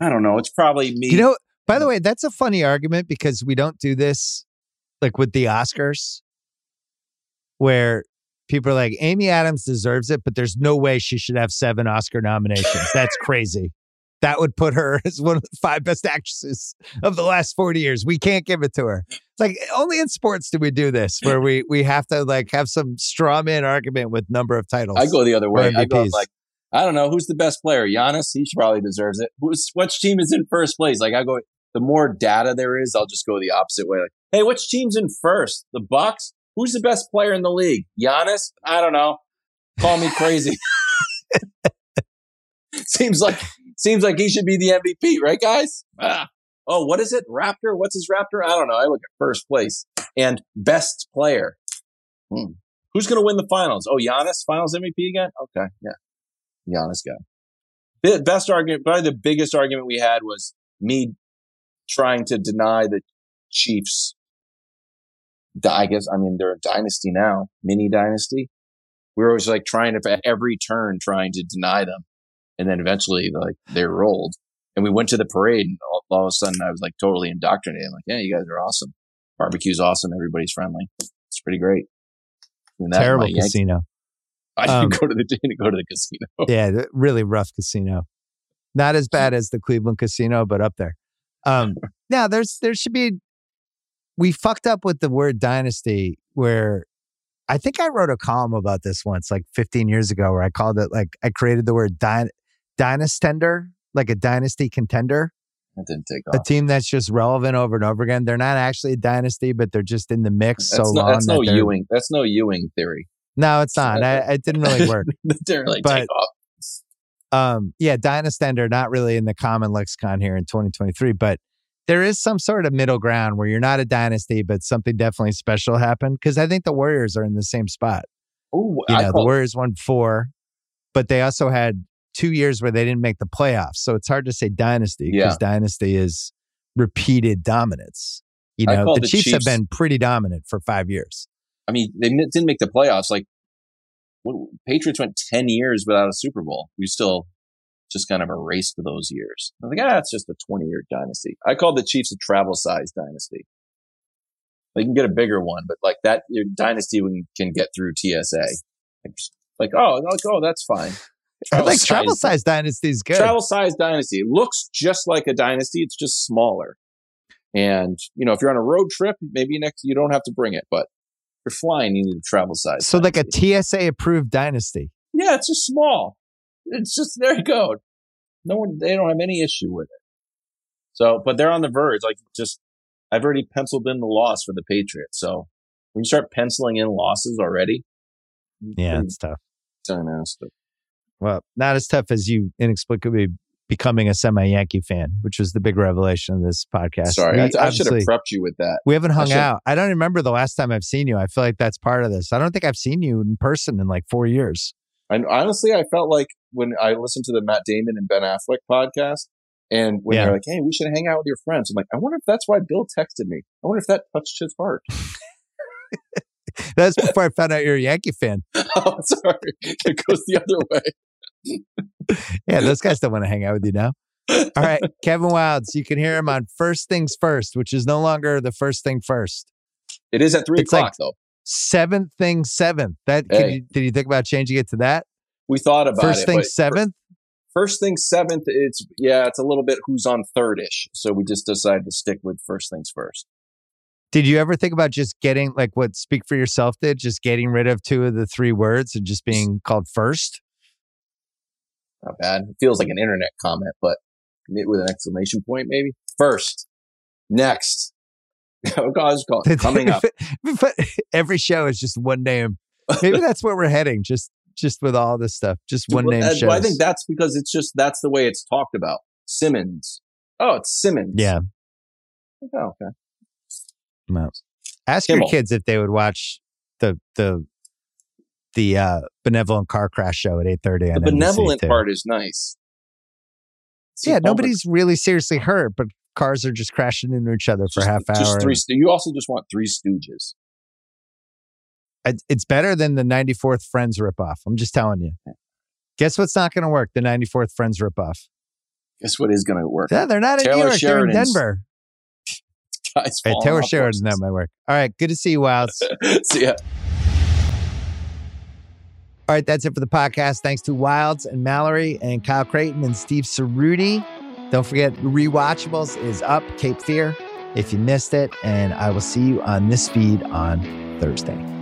I don't know. It's probably me. You know, by the way, that's a funny argument because we don't do this like with the Oscars where people are like, Amy Adams deserves it, but there's no way she should have seven Oscar nominations. That's crazy. That would put her as one of the five best actresses of the last 40 years. We can't give it to her. It's like only in sports do we do this where we we have to like have some straw man argument with number of titles. I go the other way. I go like, I don't know who's the best player. Giannis, he probably deserves it. Who's which team is in first place? Like I go, the more data there is, I'll just go the opposite way. Like, hey, which team's in first? The Bucks. Who's the best player in the league? Giannis. I don't know. Call me crazy. seems like seems like he should be the MVP, right, guys? Ah. Oh, what is it? Raptor? What's his Raptor? I don't know. I look at first place and best player. Hmm. Who's going to win the finals? Oh, Giannis, finals MVP again? Okay, yeah. Giannis guy. The best argument, probably the biggest argument we had was me trying to deny the Chiefs. I guess, I mean, they're a dynasty now, mini dynasty. We were always like trying to, at every turn, trying to deny them. And then eventually, like, they rolled. And we went to the parade, and all, all of a sudden, I was like totally indoctrinated. I'm like, yeah, you guys are awesome. Barbecue's awesome. Everybody's friendly. It's pretty great. Terrible casino. I didn't Um, go to the didn't go to the casino. Yeah, really rough casino. Not as bad as the Cleveland casino, but up there. Um, now there's there should be. We fucked up with the word dynasty. Where I think I wrote a column about this once, like 15 years ago, where I called it like I created the word dy- dynastender, like a dynasty contender, That didn't take off. a team that's just relevant over and over again. They're not actually a dynasty, but they're just in the mix That's so no, long. that's that no Ewing. That's no Ewing theory. No, it's not. I, it didn't really work. didn't really But- take off. um yeah dynastender not really in the common lexicon here in 2023 but there is some sort of middle ground where you're not a dynasty but something definitely special happened because i think the warriors are in the same spot Ooh, you know the warriors won four but they also had two years where they didn't make the playoffs so it's hard to say dynasty because Yeah. dynasty is repeated dominance you know the, the chiefs, have been pretty dominant for five years I mean, they didn't make the playoffs. Like, what, Patriots went ten years without a Super Bowl. We still just kind of erased those years. I'm like, ah, it's just a twenty-year dynasty. I call the Chiefs a travel-size dynasty. They can get a bigger one, but like that your dynasty can get through TSA. Like, like oh, like, oh, that's fine. I like Travel-size- travel size dynasty is good travel size dynasty. It looks just like a dynasty. It's just smaller. And, you know, if you're on a road trip, maybe next, you don't have to bring it, but if you're flying, you need a travel size. so like a tsa approved dynasty yeah, it's just small. It's just, there you go. No one, they don't have any issue with it. So, but they're on the verge. Like, just, I've already penciled in the loss for the Patriots. So when you start penciling in losses already, Yeah, it's tough. dynastic. Well, not as tough as you inexplicably becoming a semi Yankee fan, which was the big revelation of this podcast. Sorry, We I, I should have prepped you with that. We haven't hung should- out. I don't remember the last time I've seen you. I feel like that's part of this. I don't think I've seen you in person in like four years. And honestly, I felt like when I listened to the Matt Damon and Ben Affleck podcast, and when Yeah. they're like, "Hey, we should hang out with your friends," I'm like, I wonder if that's why Bill texted me. I wonder if that touched his heart. That's before I found out you're a Yankee fan. oh, sorry, it goes the other way. Yeah, those guys don't want to hang out with you now. All right, Kevin Wildes, you can hear him on First Things First, which is no longer the first thing first. It is at three It's like- o'clock though. Seventh thing seventh. That Hey. you, did you think about changing it to that? We thought about First it. thing seventh. First thing seventh. It's yeah, it's a little bit who's on third-ish. So we just decided to stick with first things first. Did you ever think about just getting like what Speak for Yourself did, just getting rid of two of the three words and just being called first? Not bad. It feels like an internet comment, but with an exclamation point, maybe. First, next. oh, God, I was call it coming up. but every show is just one name. Maybe that's where we're heading. Just just with all this stuff, just one Well, name shows. well, I think that's because it's just that's the way it's talked about. Simmons. Oh, it's Simmons. yeah. Oh, okay. No. Ask Kimmel. your kids if they would watch the the the uh, benevolent car crash show at eight thirty. The benevolent part is nice. Yeah, nobody's really seriously hurt, but cars are just crashing into each other for just, half hour. Just three. stu- You also just want three Stooges. It's better than the 94th Friends ripoff. I'm just telling you. Guess what's not going to work? The 94th Friends ripoff. Guess what is going to work? Yeah, they're not in New York. They're in Denver. Guys, Hey, Taylor off Sheridan, that might work. All right, good to see you, Wildes. See ya. All right, that's it for the podcast. Thanks to Wildes and Mallory and Kyle Crichton and Steve Ceruti. Don't forget, Rewatchables is up, Cape Fear, if you missed it. And I will see you on this feed on Thursday.